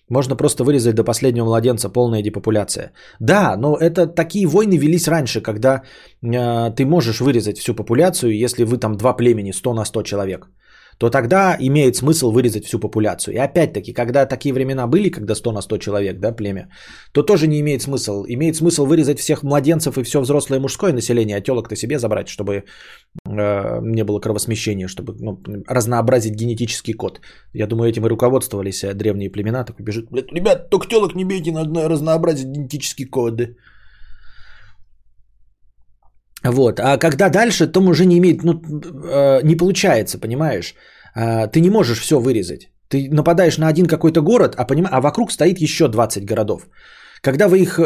Можно просто вырезать до последнего младенца полная депопуляция. Да, но это такие войны велись раньше, когда э, ты можешь вырезать всю популяцию, если вы там два племени, 100 на 100 человек то тогда имеет смысл вырезать всю популяцию. И опять-таки, когда такие времена были, когда 100 на 100 человек, да, племя, то тоже не имеет смысл. Имеет смысл вырезать всех младенцев и все взрослое мужское население, а телок-то себе забрать, чтобы э, не было кровосмещения, чтобы ну, разнообразить генетический код. Я думаю, этим и руководствовались э, древние племена. Так бежит, блядь, ребят, только телок не бейте, надо разнообразить генетические коды. Вот. А когда дальше, то уже не имеет, ну, э, не получается, понимаешь? Э, ты не можешь все вырезать. Ты нападаешь на один какой-то город, а, поним... а вокруг стоит еще 20 городов. Когда вы их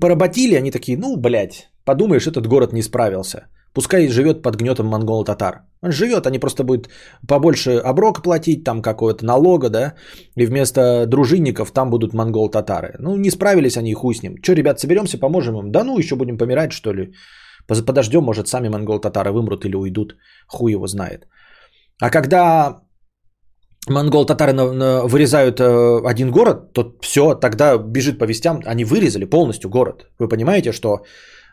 поработили, они такие, ну, блядь, подумаешь, этот город не справился. Пускай живет под гнетом монгол-татар. Он живет, они просто будут побольше оброк платить, там какого-то налога, да, и вместо дружинников там будут монгол-татары. Ну, не справились они, хуй с ним. Че, ребят, соберемся, поможем им? Да ну, еще будем помирать, что ли? Подождем, может, сами монгол-татары вымрут или уйдут. Хуй его знает. А когда монгол-татары вырезают э, один город, то все, тогда бежит по вестям, они вырезали полностью город. Вы понимаете, что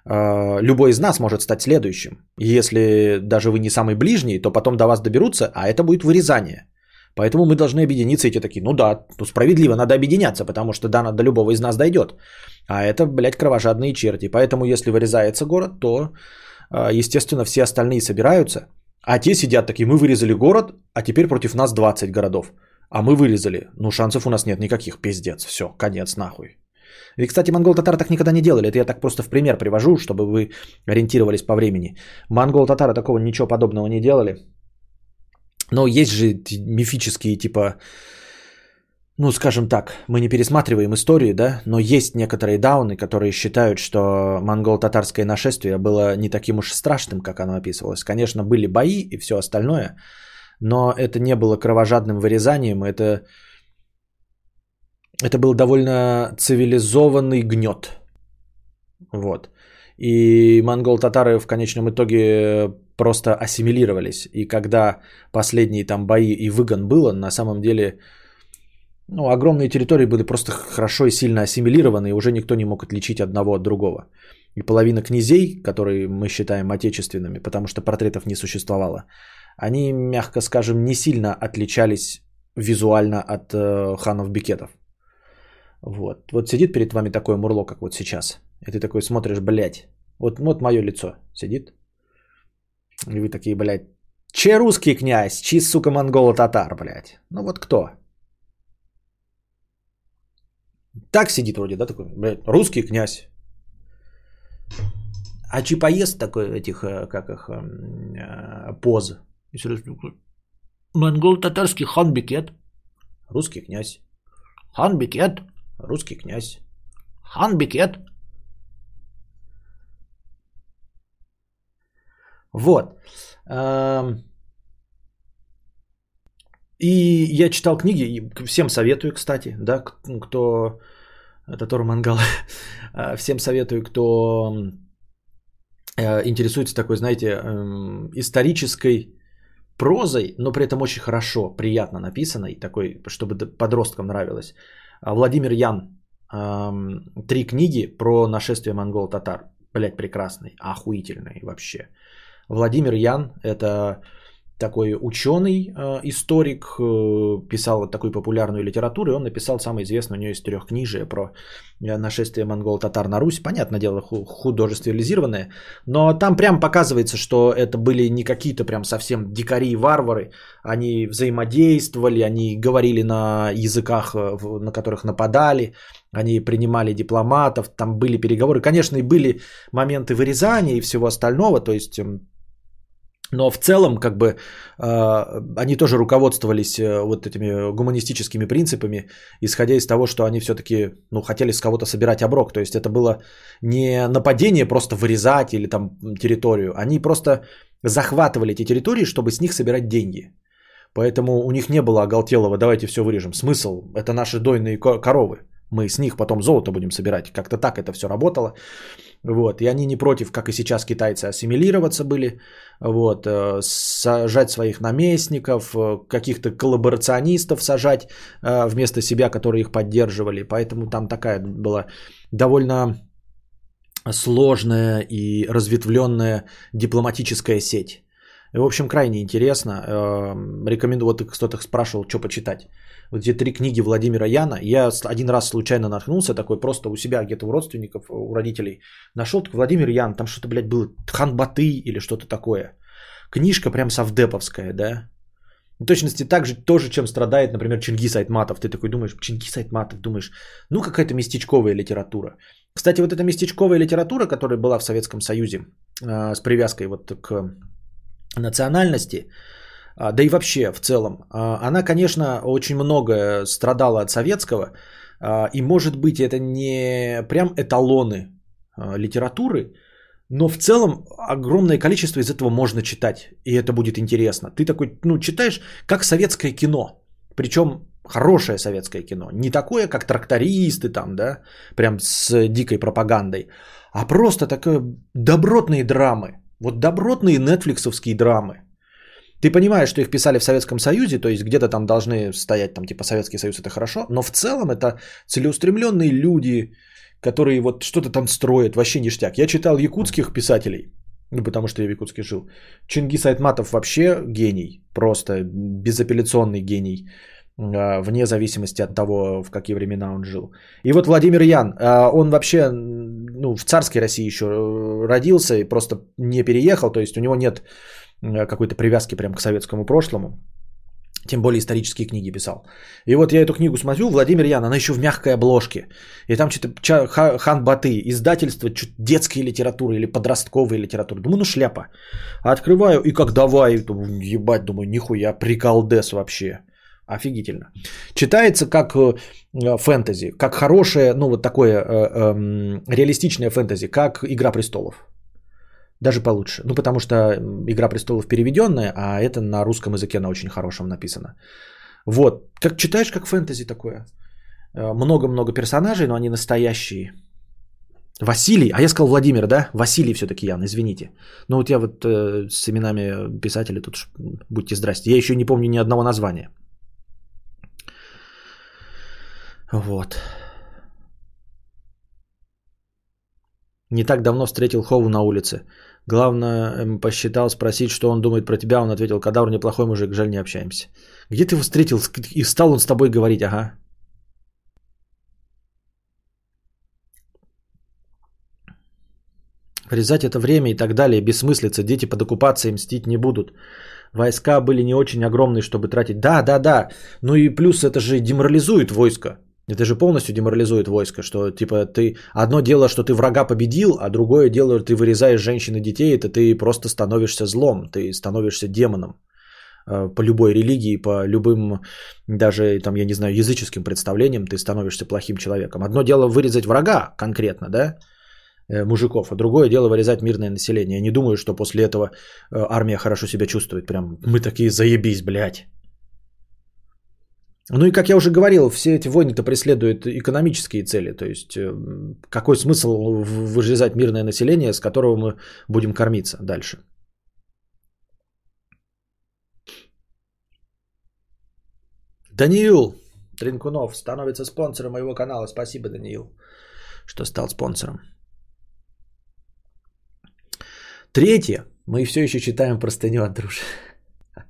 э, любой из нас может стать следующим. Если даже вы не самый ближний, то потом до вас доберутся, а это будет вырезание. Поэтому мы должны объединиться и те такие, ну да, ну справедливо, надо объединяться, потому что да, до любого из нас дойдет. А это, блядь, кровожадные черти. Поэтому если вырезается город, то, а, естественно, все остальные собираются, а те сидят такие, мы вырезали город, а теперь против нас 20 городов. а мы вырезали. Ну, шансов у нас нет никаких, пиздец. Все, конец нахуй. И, кстати, монгол-татары так никогда не делали. Это я так просто в пример привожу, чтобы вы ориентировались по времени. Монгол-татары такого ничего подобного не делали. Но есть же мифические, типа, ну, скажем так, мы не пересматриваем историю, да, но есть некоторые дауны, которые считают, что монгол-татарское нашествие было не таким уж страшным, как оно описывалось. Конечно, были бои и все остальное, но это не было кровожадным вырезанием, это, это был довольно цивилизованный гнет. Вот. И монгол-татары в конечном итоге просто ассимилировались. И когда последние там бои и выгон было, на самом деле ну, огромные территории были просто хорошо и сильно ассимилированы, и уже никто не мог отличить одного от другого. И половина князей, которые мы считаем отечественными, потому что портретов не существовало, они, мягко скажем, не сильно отличались визуально от э, ханов-бикетов. Вот. вот сидит перед вами такое мурло, как вот сейчас. И ты такой смотришь, блядь, вот, вот мое лицо сидит. И вы такие, блядь, че русский князь, чи, сука, монголо-татар, блядь. Ну вот кто? Так сидит вроде, да, такой, блядь, русский князь. А чипоест такой этих, э, как их, эм, э, поз. Монгол-татарский хан Бекет. Русский князь. Хан Бекет. Русский князь. Хан Вот. И я читал книги, всем советую, кстати, да, кто это Тор Мангал. А, всем советую, кто э, интересуется такой, знаете, эм, исторической прозой, но при этом очень хорошо, приятно написанной, такой, чтобы подросткам нравилось. А, Владимир Ян. Три книги про нашествие монгол-татар. Блять, прекрасный, охуительный вообще. Владимир Ян – это такой ученый, э, историк, э, писал вот такую популярную литературу, и он написал самое известное у него из трех книжек про э, нашествие монгол-татар на Русь. Понятное дело, художественно но там прям показывается, что это были не какие-то прям совсем дикари и варвары, они взаимодействовали, они говорили на языках, на которых нападали, они принимали дипломатов, там были переговоры. Конечно, и были моменты вырезания и всего остального, то есть но в целом, как бы, э, они тоже руководствовались э, вот этими гуманистическими принципами, исходя из того, что они все-таки, ну, хотели с кого-то собирать оброк. То есть это было не нападение просто вырезать или там территорию. Они просто захватывали эти территории, чтобы с них собирать деньги. Поэтому у них не было оголтелого, давайте все вырежем. Смысл, это наши дойные коровы. Мы с них потом золото будем собирать. Как-то так это все работало. Вот. И они не против, как и сейчас китайцы, ассимилироваться были. Вот. Э, сажать своих наместников, э, каких-то коллаборационистов сажать э, вместо себя, которые их поддерживали. Поэтому там такая была довольно сложная и разветвленная дипломатическая сеть. В общем, крайне интересно. Рекомендую, вот кто-то спрашивал, что почитать вот эти три книги Владимира Яна. Я один раз случайно наткнулся такой просто у себя где-то у родственников, у родителей. Нашел такой Владимир Ян, там что-то, блядь, было Ханбаты или что-то такое. Книжка прям совдеповская, да. В точности так же тоже, чем страдает, например, Чингис Айтматов. Ты такой думаешь, Чингис Айтматов, думаешь, ну какая-то местечковая литература. Кстати, вот эта местечковая литература, которая была в Советском Союзе э, с привязкой вот к национальности, а, да и вообще в целом, а, она, конечно, очень много страдала от советского, а, и может быть это не прям эталоны литературы, но в целом огромное количество из этого можно читать, и это будет интересно. Ты такой, ну, читаешь, как советское кино, причем хорошее советское кино, не такое, как трактористы там, да, прям с дикой пропагандой, а просто такое добротные драмы, вот добротные нетфликсовские драмы, ты понимаешь, что их писали в Советском Союзе, то есть где-то там должны стоять, там типа Советский Союз это хорошо, но в целом это целеустремленные люди, которые вот что-то там строят, вообще ништяк. Я читал якутских писателей, ну, потому что я в Якутске жил. Чингис Айтматов вообще гений, просто безапелляционный гений, вне зависимости от того, в какие времена он жил. И вот Владимир Ян, а, он вообще ну, в царской России еще родился и просто не переехал, то есть у него нет Э, какой-то привязки прям к советскому прошлому. Тем более исторические книги писал. И вот я эту книгу смотрю, Владимир Ян, она еще в мягкой обложке. И там что-то Хан Баты, издательство что детской литературы или подростковой литературы. Думаю, ну шляпа. Открываю и как давай, думаю, ебать, думаю, нихуя, приколдес вообще. Офигительно. Читается как э, фэнтези, как хорошее, ну вот такое э, э, реалистичное фэнтези, как «Игра престолов». Даже получше. Ну, потому что «Игра престолов» переведенная, а это на русском языке на очень хорошем написано. Вот. Как читаешь, как фэнтези такое. Э, много-много персонажей, но они настоящие. Василий, а я сказал Владимир, да? Василий все-таки Ян, извините. Ну вот я вот э, с именами писателей тут будьте здрасте. Я еще не помню ни одного названия. Вот. Не так давно встретил Хову на улице. Главное, посчитал спросить, что он думает про тебя. Он ответил, Кадавр неплохой мужик, жаль, не общаемся. Где ты его встретил? И стал он с тобой говорить, ага. Резать это время и так далее, бессмыслица. Дети под оккупацией мстить не будут. Войска были не очень огромные, чтобы тратить. Да, да, да. Ну и плюс это же деморализует войско. Это же полностью деморализует войско, что типа ты одно дело, что ты врага победил, а другое дело, ты вырезаешь женщин и детей, это ты просто становишься злом, ты становишься демоном э, по любой религии, по любым даже там, я не знаю, языческим представлениям ты становишься плохим человеком. Одно дело вырезать врага конкретно, да, э, мужиков, а другое дело вырезать мирное население. Я не думаю, что после этого э, армия хорошо себя чувствует. Прям мы такие заебись, блядь. Ну и как я уже говорил, все эти войны-то преследуют экономические цели. То есть э, какой смысл вырезать мирное население, с которого мы будем кормиться дальше? Даниил Тринкунов становится спонсором моего канала. Спасибо, Даниил, что стал спонсором. Третье. Мы все еще читаем простыню от дружи.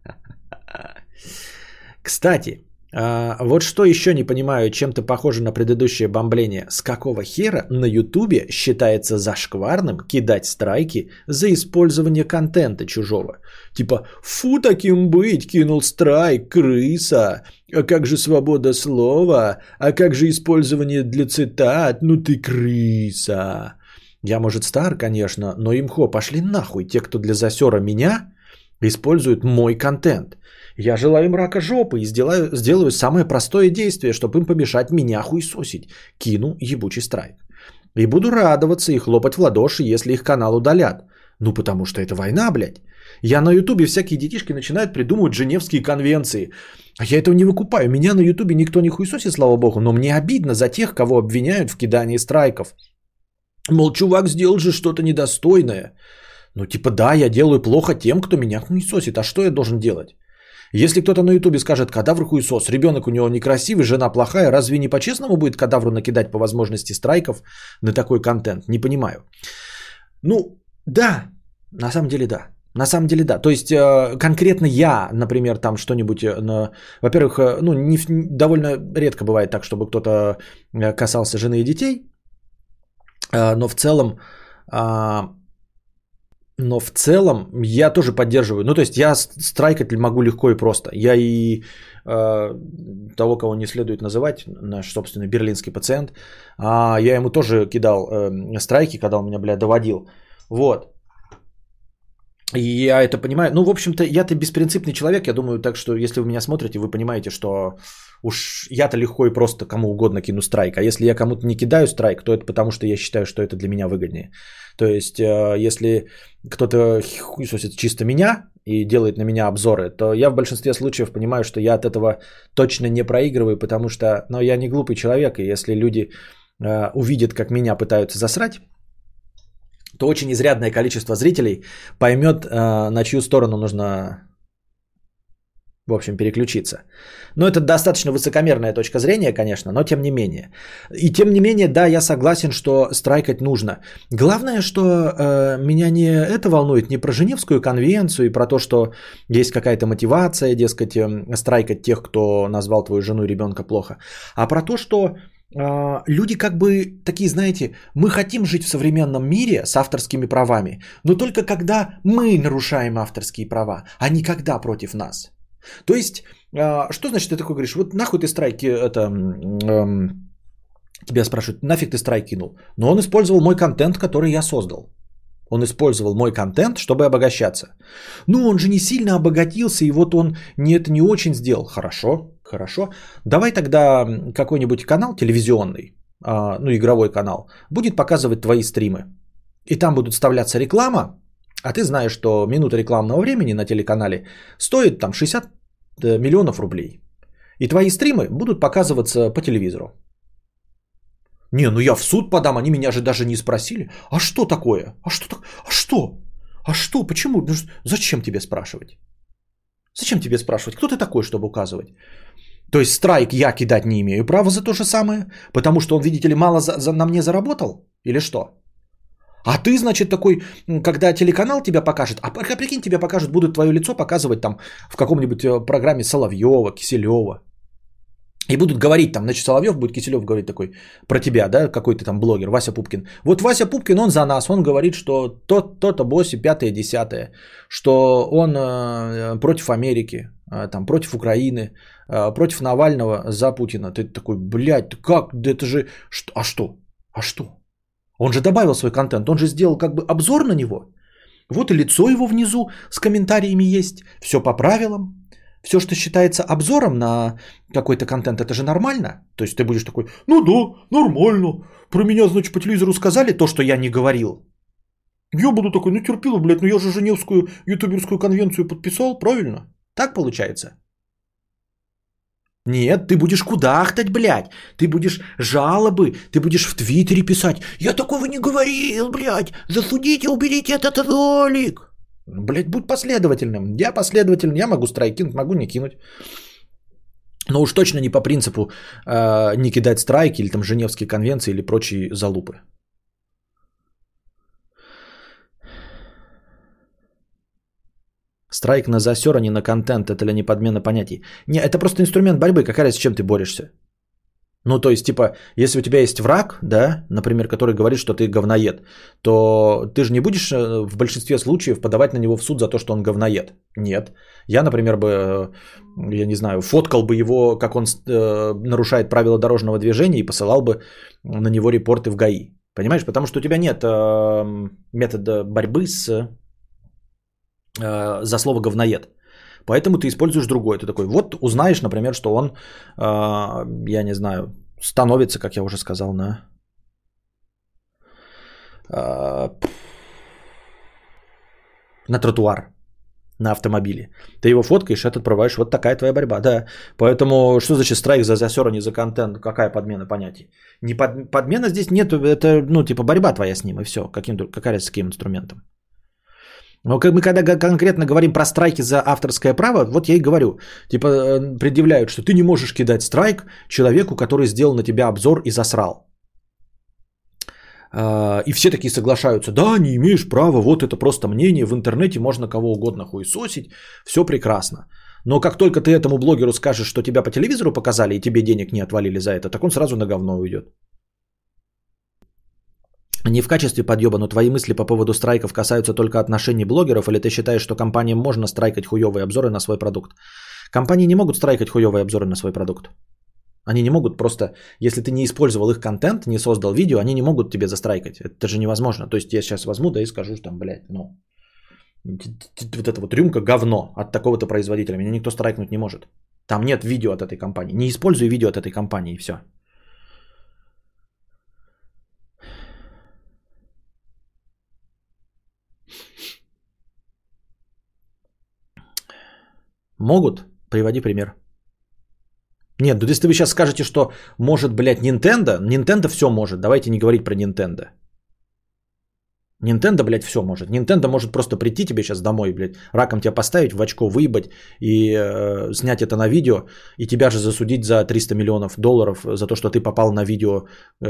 Кстати, а, вот что еще не понимаю, чем-то похоже на предыдущее бомбление. С какого хера на Ютубе считается зашкварным кидать страйки за использование контента чужого? Типа, фу таким быть, кинул страйк, крыса. А как же свобода слова? А как же использование для цитат? Ну ты крыса. Я, может, стар, конечно, но имхо, пошли нахуй те, кто для засера меня используют мой контент. Я желаю им рака жопы и сделаю, сделаю самое простое действие, чтобы им помешать меня хуесосить. Кину ебучий страйк. И буду радоваться и хлопать в ладоши, если их канал удалят. Ну, потому что это война, блядь. Я на ютубе всякие детишки начинают придумывать женевские конвенции. А я этого не выкупаю. Меня на ютубе никто не хуесосит, слава богу. Но мне обидно за тех, кого обвиняют в кидании страйков. Мол, чувак сделал же что-то недостойное. Ну, типа, да, я делаю плохо тем, кто меня хуесосит. А что я должен делать? Если кто-то на ютубе скажет кадавр хуесос, ребенок у него некрасивый, жена плохая, разве не по-честному будет кадавру накидать по возможности страйков на такой контент? Не понимаю. Ну, да, на самом деле да. На самом деле да. То есть э, конкретно я, например, там что-нибудь, э, во-первых, э, ну не, довольно редко бывает так, чтобы кто-то касался жены и детей, но в целом а, но в целом я тоже поддерживаю. Ну, то есть я страйкать могу легко и просто. Я и э, того, кого не следует называть, наш собственный берлинский пациент, а я ему тоже кидал э, страйки, когда он меня, бля, доводил. Вот. И я это понимаю. Ну, в общем-то, я-то беспринципный человек. Я думаю, так что, если вы меня смотрите, вы понимаете, что уж я-то легко и просто кому угодно кину страйк. А если я кому-то не кидаю страйк, то это потому, что я считаю, что это для меня выгоднее. То есть, э, если кто-то хуесосит чисто меня и делает на меня обзоры, то я в большинстве случаев понимаю, что я от этого точно не проигрываю, потому что ну, я не глупый человек, и если люди э, увидят, как меня пытаются засрать, то очень изрядное количество зрителей поймет, э, на чью сторону нужно в общем, переключиться. Но это достаточно высокомерная точка зрения, конечно, но тем не менее. И тем не менее, да, я согласен, что страйкать нужно. Главное, что э, меня не это волнует, не про Женевскую конвенцию и про то, что есть какая-то мотивация, дескать, э, страйкать тех, кто назвал твою жену и ребенка плохо, а про то, что э, люди как бы такие, знаете, мы хотим жить в современном мире с авторскими правами, но только когда мы нарушаем авторские права, а не когда против нас. То есть, а, что значит ты такой говоришь, вот нахуй ты страйки, это, эм, тебя спрашивают, нафиг ты страйк кинул? Но он использовал мой контент, который я создал. Он использовал мой контент, чтобы обогащаться. Ну, он же не сильно обогатился, и вот он не, это не очень сделал. Хорошо, хорошо. Давай тогда какой-нибудь канал телевизионный, а, ну, игровой канал, будет показывать твои стримы. И там будут вставляться реклама, а ты знаешь, что минута рекламного времени на телеканале стоит там 60 э, миллионов рублей. И твои стримы будут показываться по телевизору. Не, ну я в суд подам, они меня же даже не спросили. А что такое? А что так? А что? А что? Почему? Ну, зачем тебе спрашивать? Зачем тебе спрашивать? Кто ты такой, чтобы указывать? То есть страйк я кидать не имею права за то же самое, потому что он, видите ли, мало за, за, на мне заработал? Или что? А ты, значит, такой, когда телеканал тебя покажет, а прикинь, тебя покажут, будут твое лицо показывать там в каком-нибудь э, программе Соловьева, Киселева, и будут говорить там, значит, Соловьев будет Киселев говорить такой про тебя, да, какой-то там блогер, Вася Пупкин. Вот Вася Пупкин, он за нас, он говорит, что тот, то-то, боси, пятое, десятое, что он э, против Америки, э, там, против Украины, э, против Навального за Путина. Ты такой, блядь, как, да это же, что, а что, а что? Он же добавил свой контент, он же сделал как бы обзор на него. Вот и лицо его внизу с комментариями есть, все по правилам, все, что считается обзором на какой-то контент, это же нормально. То есть ты будешь такой, ну да, нормально. Про меня, значит, по телевизору сказали то, что я не говорил. Я буду такой, ну терпила, блядь, ну я же Женевскую ютуберскую конвенцию подписал, правильно? Так получается? Нет, ты будешь кудахтать, блядь. Ты будешь жалобы, ты будешь в Твиттере писать. Я такого не говорил, блядь. Засудите, уберите этот ролик. Блять, будь последовательным. Я последовательный, я могу страйк могу не кинуть. Но уж точно не по принципу э, не кидать страйки или там Женевские конвенции или прочие залупы. Страйк на засер, а не на контент. Это ли не подмена понятий? Не, это просто инструмент борьбы. Какая с чем ты борешься? Ну, то есть, типа, если у тебя есть враг, да, например, который говорит, что ты говноед, то ты же не будешь э, в большинстве случаев подавать на него в суд за то, что он говноед. Нет. Я, например, бы, э, я не знаю, фоткал бы его, как он э, нарушает правила дорожного движения и посылал бы на него репорты в ГАИ. Понимаешь? Потому что у тебя нет э, метода борьбы с, э, за слово говноед. Поэтому ты используешь другое. Ты такой, вот узнаешь, например, что он, э, я не знаю, становится, как я уже сказал, на... Э, на тротуар, на автомобиле. Ты его фоткаешь, это отправляешь. Вот такая твоя борьба. Да. Поэтому что значит страйк за засер, не за контент? Какая подмена понятий? Не под, подмена здесь нет. Это, ну, типа борьба твоя с ним и все. Каким, какая с каким инструментом? Но мы когда конкретно говорим про страйки за авторское право, вот я и говорю, типа э, предъявляют, что ты не можешь кидать страйк человеку, который сделал на тебя обзор и засрал. А, и все такие соглашаются, да, не имеешь права, вот это просто мнение, в интернете можно кого угодно хуесосить, все прекрасно. Но как только ты этому блогеру скажешь, что тебя по телевизору показали и тебе денег не отвалили за это, так он сразу на говно уйдет. Не в качестве подъеба, но твои мысли по поводу страйков касаются только отношений блогеров, или ты считаешь, что компаниям можно страйкать хуевые обзоры на свой продукт? Компании не могут страйкать хуевые обзоры на свой продукт. Они не могут просто, если ты не использовал их контент, не создал видео, они не могут тебе застрайкать. Это же невозможно. То есть я сейчас возьму, да и скажу, что там, блядь, ну, вот эта вот рюмка говно от такого-то производителя. Меня никто страйкнуть не может. Там нет видео от этой компании. Не используй видео от этой компании и все. Могут? Приводи пример. Нет, ну если вы сейчас скажете, что может, блядь, Nintendo, Nintendo все может. Давайте не говорить про Nintendo. Nintendo, блядь, все может. Nintendo может просто прийти тебе сейчас домой, блядь, раком тебя поставить, в очко выебать и э, снять это на видео, и тебя же засудить за 300 миллионов долларов за то, что ты попал на видео э,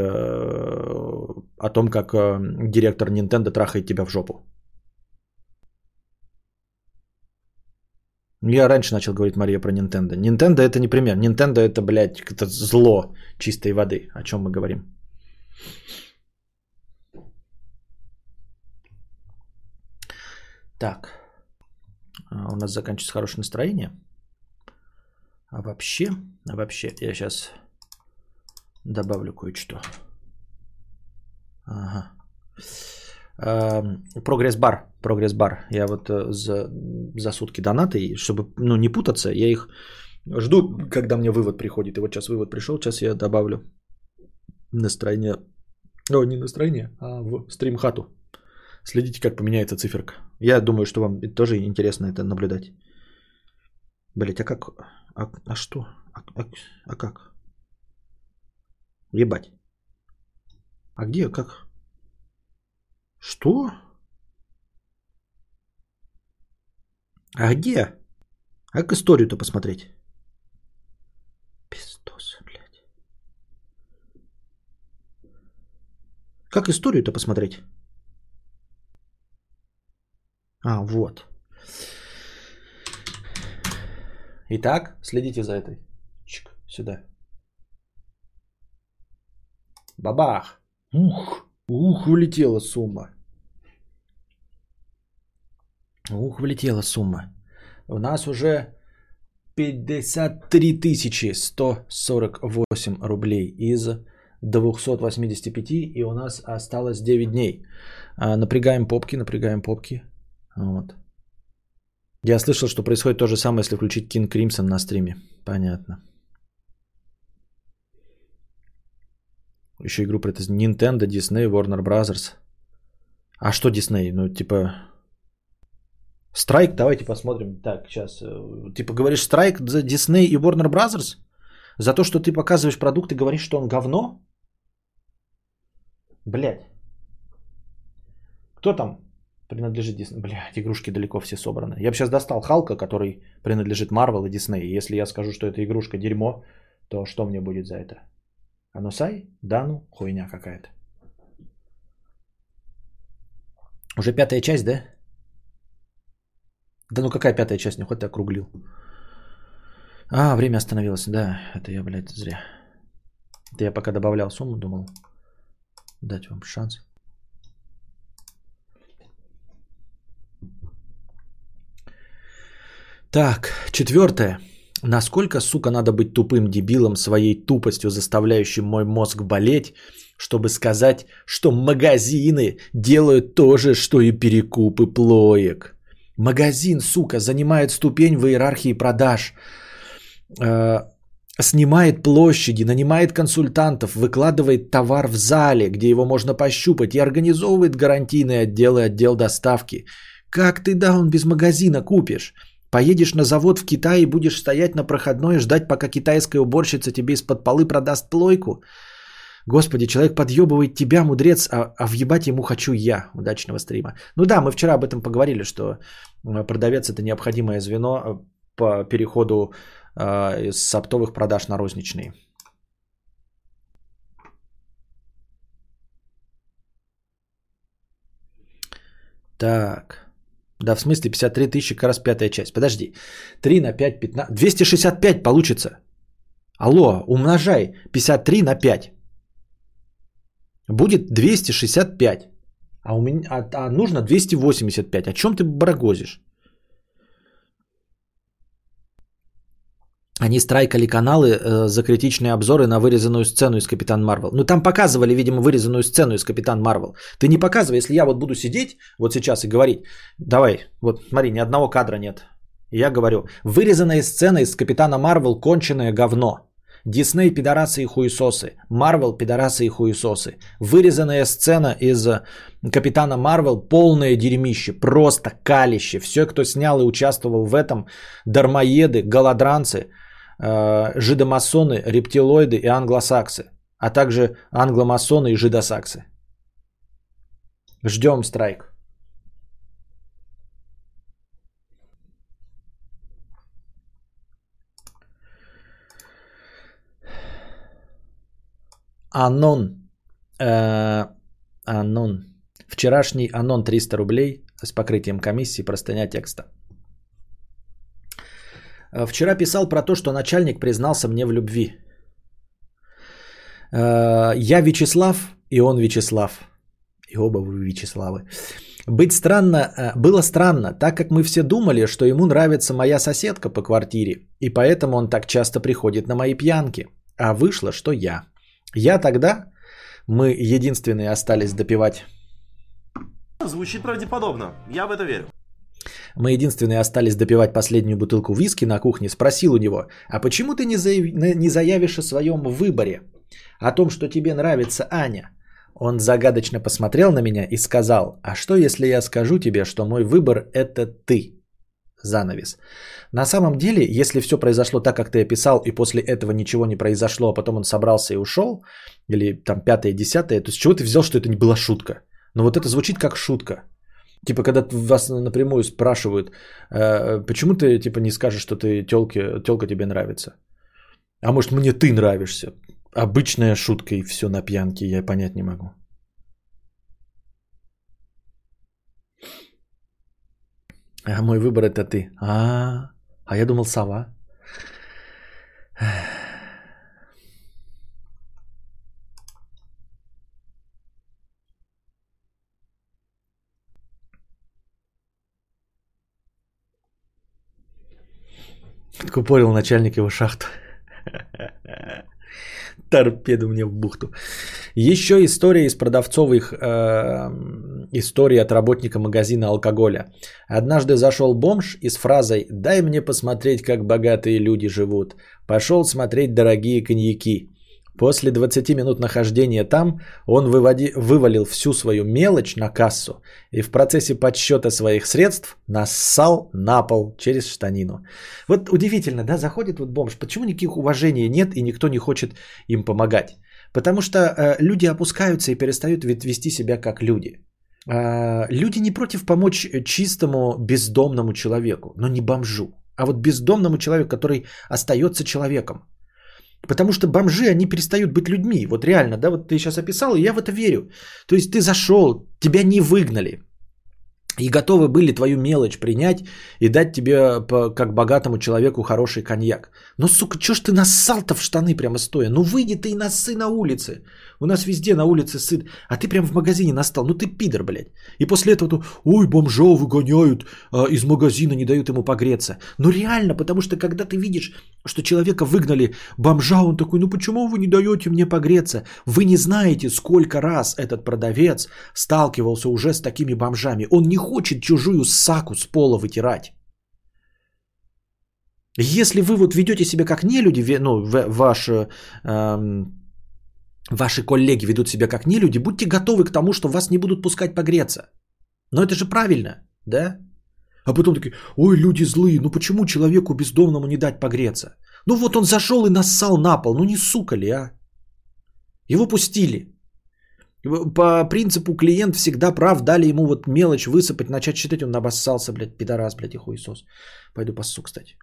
о том, как э, директор Nintendo трахает тебя в жопу. Я раньше начал говорить, Мария, про Nintendo. Nintendo это не пример. Nintendo это, блядь, это зло чистой воды. О чем мы говорим? Так. А, у нас заканчивается хорошее настроение. А вообще, а вообще, я сейчас добавлю кое-что. Ага. Прогресс-бар, прогресс-бар. Я вот э, за, за сутки донаты, чтобы ну, не путаться, я их жду, когда мне вывод приходит. И вот сейчас вывод пришел, сейчас я добавлю настроение, о, не настроение, а в стрим-хату. Следите, как поменяется циферка. Я думаю, что вам тоже интересно это наблюдать. Блять, а как? А, а что? А, а, а как? Ебать. А где? Как? Что? А где? А как историю-то посмотреть? Пиздос, блядь. Как историю-то посмотреть? А, вот. Итак, следите за этой. Чик, сюда. Бабах. Ух, ух, улетела сумма. Ух, влетела сумма. У нас уже 53 148 рублей из 285, и у нас осталось 9 дней. А, напрягаем попки, напрягаем попки. Вот. Я слышал, что происходит то же самое, если включить King Crimson на стриме. Понятно. Еще игру про это Nintendo, Disney, Warner Brothers. А что Disney? Ну, типа... Страйк, давайте посмотрим. Так, сейчас. Э, типа говоришь страйк за Disney и Warner Brothers? За то, что ты показываешь продукт и говоришь, что он говно? Блять. Кто там принадлежит Disney? Блять, игрушки далеко все собраны. Я бы сейчас достал Халка, который принадлежит Marvel и Disney. Если я скажу, что это игрушка дерьмо, то что мне будет за это? Анусай? Да ну, хуйня какая-то. Уже пятая часть, да? Да ну какая пятая часть? Не хоть ты округлил. А, время остановилось. Да, это я, блядь, зря. Это я пока добавлял сумму, думал дать вам шанс. Так, четвертое. Насколько, сука, надо быть тупым дебилом своей тупостью, заставляющим мой мозг болеть, чтобы сказать, что магазины делают то же, что и перекупы плоек. Магазин, сука, занимает ступень в иерархии продаж, э, снимает площади, нанимает консультантов, выкладывает товар в зале, где его можно пощупать, и организовывает гарантийные отделы, отдел доставки. Как ты даун без магазина купишь? Поедешь на завод в Китай и будешь стоять на проходной и ждать, пока китайская уборщица тебе из-под полы продаст плойку? Господи, человек подъебывает тебя, мудрец, а, а въебать ему хочу я. Удачного стрима. Ну да, мы вчера об этом поговорили, что э, продавец это необходимое звено э, по переходу э, с оптовых продаж на розничные. Так. Да, в смысле 53 тысячи как раз пятая часть. Подожди. 3 на 5, 15. 265 получится. Алло, умножай 53 на 5. Будет 265. А, у меня, а, а нужно 285. О чем ты барагозишь? Они страйкали каналы э, за критичные обзоры на вырезанную сцену из Капитан Марвел. Ну там показывали, видимо, вырезанную сцену из Капитан Марвел. Ты не показывай, если я вот буду сидеть вот сейчас и говорить, давай, вот смотри, ни одного кадра нет. я говорю, вырезанная сцена из Капитана Марвел конченое говно. Дисней пидорасы и хуесосы. Марвел пидорасы и хуесосы. Вырезанная сцена из Капитана Марвел полное дерьмище. Просто калище. Все, кто снял и участвовал в этом, дармоеды, голодранцы, э, жидомасоны, рептилоиды и англосаксы. А также англомасоны и жидосаксы. Ждем страйк. Анон. Э, анон. Вчерашний Анон 300 рублей с покрытием комиссии, простыня текста. Э, вчера писал про то, что начальник признался мне в любви. Э, я Вячеслав, и он Вячеслав. И оба вы Вячеславы. Быть странно, было странно, так как мы все думали, что ему нравится моя соседка по квартире, и поэтому он так часто приходит на мои пьянки. А вышло, что я. Я тогда, мы единственные остались допивать Звучит правдеподобно. Я в это верю. Мы единственные остались допивать последнюю бутылку виски на кухне. Спросил у него, а почему ты не, заяв... не заявишь о своем выборе? О том, что тебе нравится Аня? Он загадочно посмотрел на меня и сказал, а что если я скажу тебе, что мой выбор это ты? Занавес. На самом деле, если все произошло так, как ты описал, и после этого ничего не произошло, а потом он собрался и ушел, или там пятое, десятое, то с чего ты взял, что это не была шутка? Но вот это звучит как шутка. Типа, когда вас напрямую спрашивают, э, почему ты типа не скажешь, что ты тёлке, тёлка тебе нравится? А может, мне ты нравишься? Обычная шутка и все на пьянке, я понять не могу. А мой выбор это ты. А, а я думал сова. Откупорил начальник его шахту. Торпеду мне в бухту. Еще история из продавцовых э, историй от работника магазина алкоголя. Однажды зашел бомж и с фразой «Дай мне посмотреть, как богатые люди живут». Пошел смотреть дорогие коньяки. После 20 минут нахождения там он выводи, вывалил всю свою мелочь на кассу и в процессе подсчета своих средств нассал на пол через штанину. Вот удивительно, да, заходит вот бомж, почему никаких уважения нет и никто не хочет им помогать? Потому что э, люди опускаются и перестают вести себя как люди. Э, люди не против помочь чистому бездомному человеку, но не бомжу, а вот бездомному человеку, который остается человеком. Потому что бомжи, они перестают быть людьми. Вот реально, да, вот ты сейчас описал, и я в это верю. То есть ты зашел, тебя не выгнали. И готовы были твою мелочь принять и дать тебе, как богатому человеку, хороший коньяк. Но, сука, чё ж ты нассал-то в штаны прямо стоя? Ну выйди ты и носы на улице. У нас везде на улице сыт. А ты прям в магазине настал. Ну ты пидор, блядь. И после этого, то, ой, бомжа выгоняют а, из магазина, не дают ему погреться. Ну реально, потому что когда ты видишь, что человека выгнали бомжа, он такой, ну почему вы не даете мне погреться? Вы не знаете, сколько раз этот продавец сталкивался уже с такими бомжами. Он не хочет чужую саку с пола вытирать. Если вы вот ведете себя как не люди, ну, ваш эм, ваши коллеги ведут себя как не люди, будьте готовы к тому, что вас не будут пускать погреться. Но это же правильно, да? А потом такие, ой, люди злые, ну почему человеку бездомному не дать погреться? Ну вот он зашел и нассал на пол, ну не сука ли, а? Его пустили. По принципу клиент всегда прав, дали ему вот мелочь высыпать, начать читать, он обоссался, блядь, пидорас, блядь, и хуесос. Пойду посу, кстати.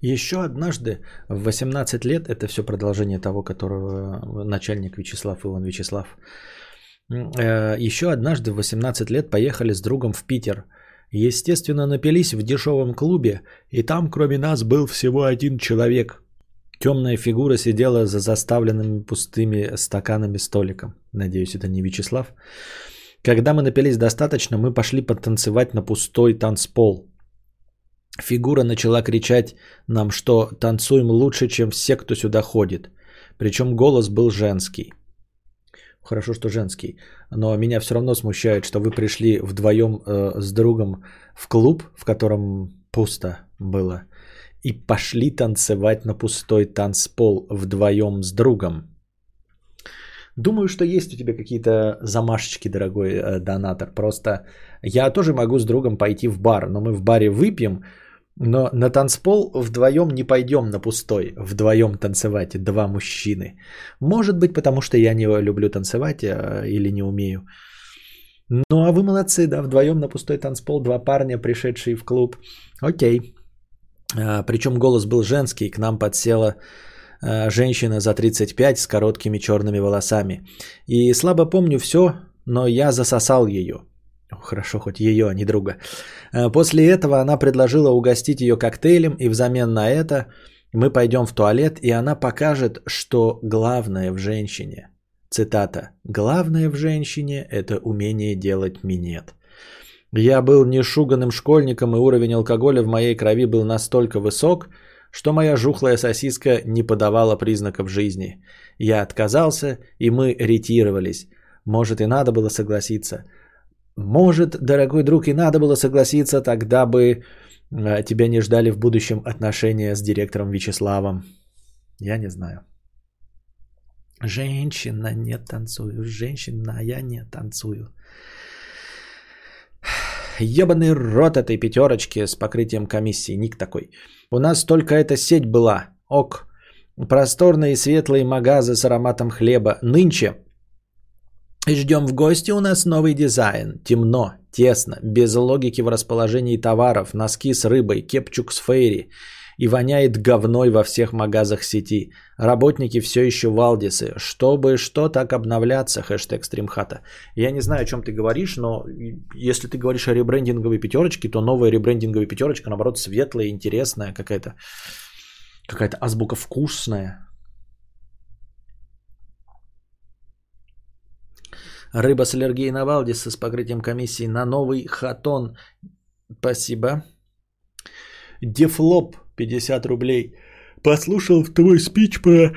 Еще однажды в 18 лет, это все продолжение того, которого начальник Вячеслав, Иван Вячеслав, э, еще однажды в 18 лет поехали с другом в Питер – Естественно, напились в дешевом клубе, и там кроме нас был всего один человек. Темная фигура сидела за заставленными пустыми стаканами столиком. Надеюсь, это не Вячеслав. Когда мы напились достаточно, мы пошли потанцевать на пустой танцпол. Фигура начала кричать нам, что танцуем лучше, чем все, кто сюда ходит. Причем голос был женский. Хорошо, что женский. Но меня все равно смущает, что вы пришли вдвоем э, с другом в клуб, в котором пусто было, и пошли танцевать на пустой танцпол вдвоем с другом. Думаю, что есть у тебя какие-то замашечки, дорогой э, донатор. Просто я тоже могу с другом пойти в бар, но мы в баре выпьем, но на танцпол вдвоем не пойдем на пустой, вдвоем танцевать два мужчины. Может быть, потому что я не люблю танцевать а, или не умею. Ну а вы молодцы, да, вдвоем на пустой танцпол, два парня, пришедшие в клуб. Окей. А, причем голос был женский, к нам подсела э, женщина за 35 с короткими черными волосами. И слабо помню все, но я засосал ее. Хорошо, хоть ее, а не друга. Э, после этого она предложила угостить ее коктейлем, и взамен на это мы пойдем в туалет, и она покажет, что главное в женщине. Цитата. «Главное в женщине – это умение делать минет». Я был нешуганным школьником, и уровень алкоголя в моей крови был настолько высок, что моя жухлая сосиска не подавала признаков жизни. Я отказался, и мы ретировались. Может, и надо было согласиться. Может, дорогой друг, и надо было согласиться, тогда бы э, тебя не ждали в будущем отношения с директором Вячеславом. Я не знаю. Женщина не танцую, женщина я не танцую. Ебаный рот этой пятерочки с покрытием комиссии. Ник такой. У нас только эта сеть была. Ок. Просторные светлые магазы с ароматом хлеба. Нынче ждем в гости у нас новый дизайн. Темно, тесно, без логики в расположении товаров, носки с рыбой, кепчук с фейри и воняет говной во всех магазах сети. Работники все еще валдисы. Чтобы что так обновляться, хэштег стримхата. Я не знаю, о чем ты говоришь, но если ты говоришь о ребрендинговой пятерочке, то новая ребрендинговая пятерочка, наоборот, светлая, интересная какая-то. Какая-то азбука вкусная. Рыба с аллергией на Валдиса с покрытием комиссии на новый хатон. Спасибо. Дефлоп 50 рублей. Послушал твой спич про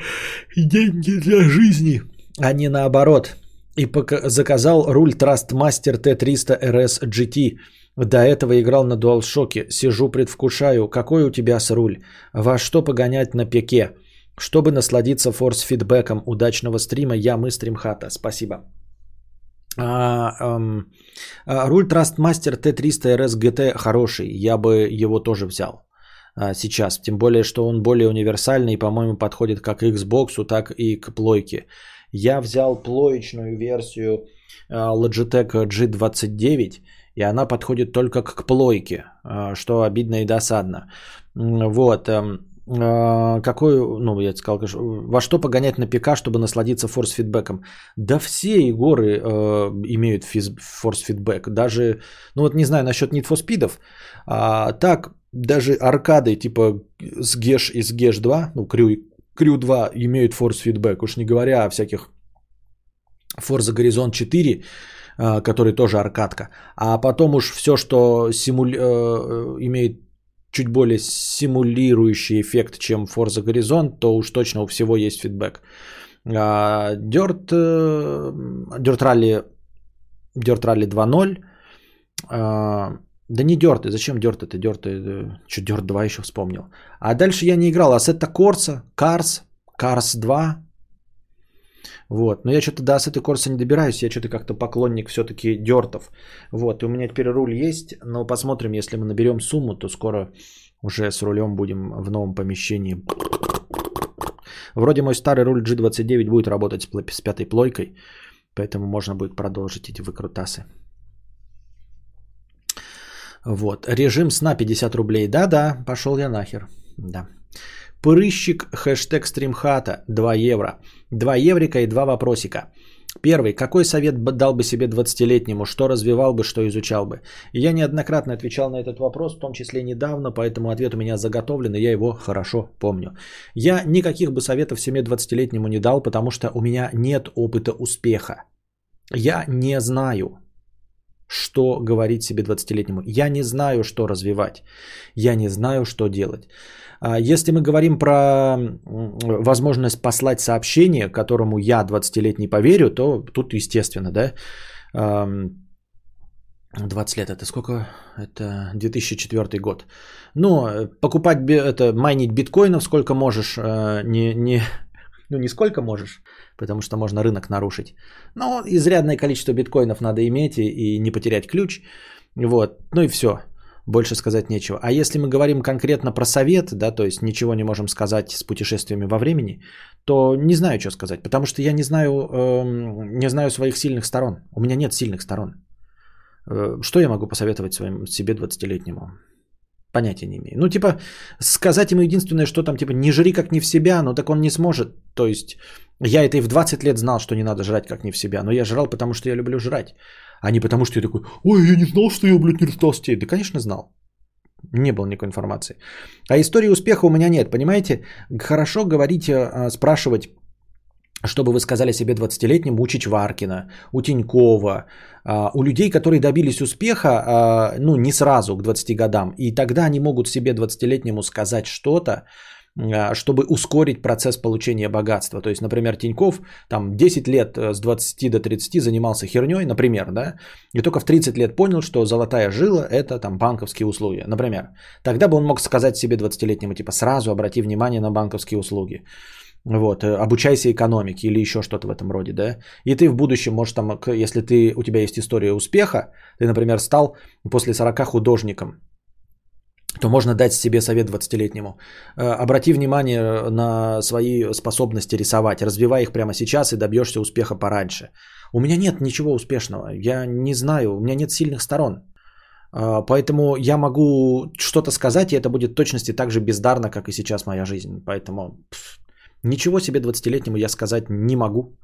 деньги для жизни, а не наоборот. И пока заказал руль Trustmaster T300 RS GT. До этого играл на DualShock. Сижу, предвкушаю. Какой у тебя с руль? Во что погонять на пике? Чтобы насладиться форс-фидбэком удачного стрима, я мы стримхата. Спасибо. А, эм, а, руль Trustmaster T300 RS GT хороший. Я бы его тоже взял а, сейчас. Тем более, что он более универсальный и, по-моему, подходит как к Xbox, так и к плойке. Я взял плоечную версию а, Logitech G29, и она подходит только к плойке, а, что обидно и досадно. Вот. Эм, какой, ну, я сказал, во что погонять на ПК, чтобы насладиться форс-фидбэком? Да все игры э, имеют форс-фидбэк. Даже, ну вот не знаю насчет Need for Speed'ов, а, так даже аркады типа с Геш и с Геш 2, ну, Крю, Крю 2 имеют форс-фидбэк, уж не говоря о всяких Forza Horizon 4, а, который тоже аркадка. А потом уж все, что симули... Э, имеет чуть более симулирующий эффект, чем Forza Horizon, то уж точно у всего есть фидбэк. А, Dirt, э, Dirt Rally, Dirt Rally 2.0, а, да не Dirt, зачем Dirt это? Это, что Dirt 2 еще вспомнил. А дальше я не играл, Assetto Corsa, Cars, Cars 2, вот. Но я что-то до Assetto Corsa не добираюсь, я что-то как-то поклонник все-таки дертов. Вот. И у меня теперь руль есть, но посмотрим, если мы наберем сумму, то скоро уже с рулем будем в новом помещении. Вроде мой старый руль G29 будет работать с пятой плойкой, поэтому можно будет продолжить эти выкрутасы. Вот. Режим сна 50 рублей. Да-да, пошел я нахер. Да. Прыщик, хэштег стримхата, 2 евро. 2 еврика и 2 вопросика. Первый. Какой совет дал бы себе 20-летнему? Что развивал бы, что изучал бы? Я неоднократно отвечал на этот вопрос, в том числе недавно, поэтому ответ у меня заготовлен, и я его хорошо помню. Я никаких бы советов себе 20-летнему не дал, потому что у меня нет опыта успеха. Я не знаю, что говорить себе 20-летнему. Я не знаю, что развивать. Я не знаю, что делать. А если мы говорим про возможность послать сообщение, которому я 20-летний поверю, то тут естественно, да, 20 лет это сколько? Это 2004 год. Ну, покупать, это, майнить биткоинов сколько можешь, а, не, не, ну не сколько можешь, потому что можно рынок нарушить. Но изрядное количество биткоинов надо иметь и, и не потерять ключ. Вот, ну и все. Больше сказать нечего. А если мы говорим конкретно про совет, да, то есть ничего не можем сказать с путешествиями во времени, то не знаю, что сказать, потому что я не знаю, э, не знаю своих сильных сторон. У меня нет сильных сторон. Э, что я могу посоветовать своим себе 20-летнему? Понятия не имею. Ну, типа, сказать ему единственное, что там, типа, не жри как не в себя, но так он не сможет. То есть, я это и в 20 лет знал, что не надо жрать как не в себя, но я жрал, потому что я люблю жрать. А не потому, что я такой, ой, я не знал, что я, блядь, не растолстею. Да, конечно, знал. Не было никакой информации. А истории успеха у меня нет, понимаете? Хорошо говорить, э, спрашивать чтобы вы сказали себе 20-летним у Чичваркина, у Тинькова, а, у людей, которые добились успеха, а, ну, не сразу к 20 годам. И тогда они могут себе 20-летнему сказать что-то, чтобы ускорить процесс получения богатства. То есть, например, Тиньков там 10 лет э, с 20 до 30 занимался херней, например, да, и только в 30 лет понял, что золотая жила – это там банковские услуги, например. Тогда бы он мог сказать себе 20-летнему, типа, сразу обрати внимание на банковские услуги. Вот, э, обучайся экономике или еще что-то в этом роде, да. И ты в будущем можешь там, если ты, у тебя есть история успеха, ты, например, стал после 40 художником, то можно дать себе совет 20-летнему. Э, обрати внимание на свои способности рисовать, развивай их прямо сейчас и добьешься успеха пораньше. У меня нет ничего успешного, я не знаю, у меня нет сильных сторон. Э, поэтому я могу что-то сказать, и это будет точности так же бездарно, как и сейчас моя жизнь. Поэтому Ничего себе 20-летнему я сказать не могу.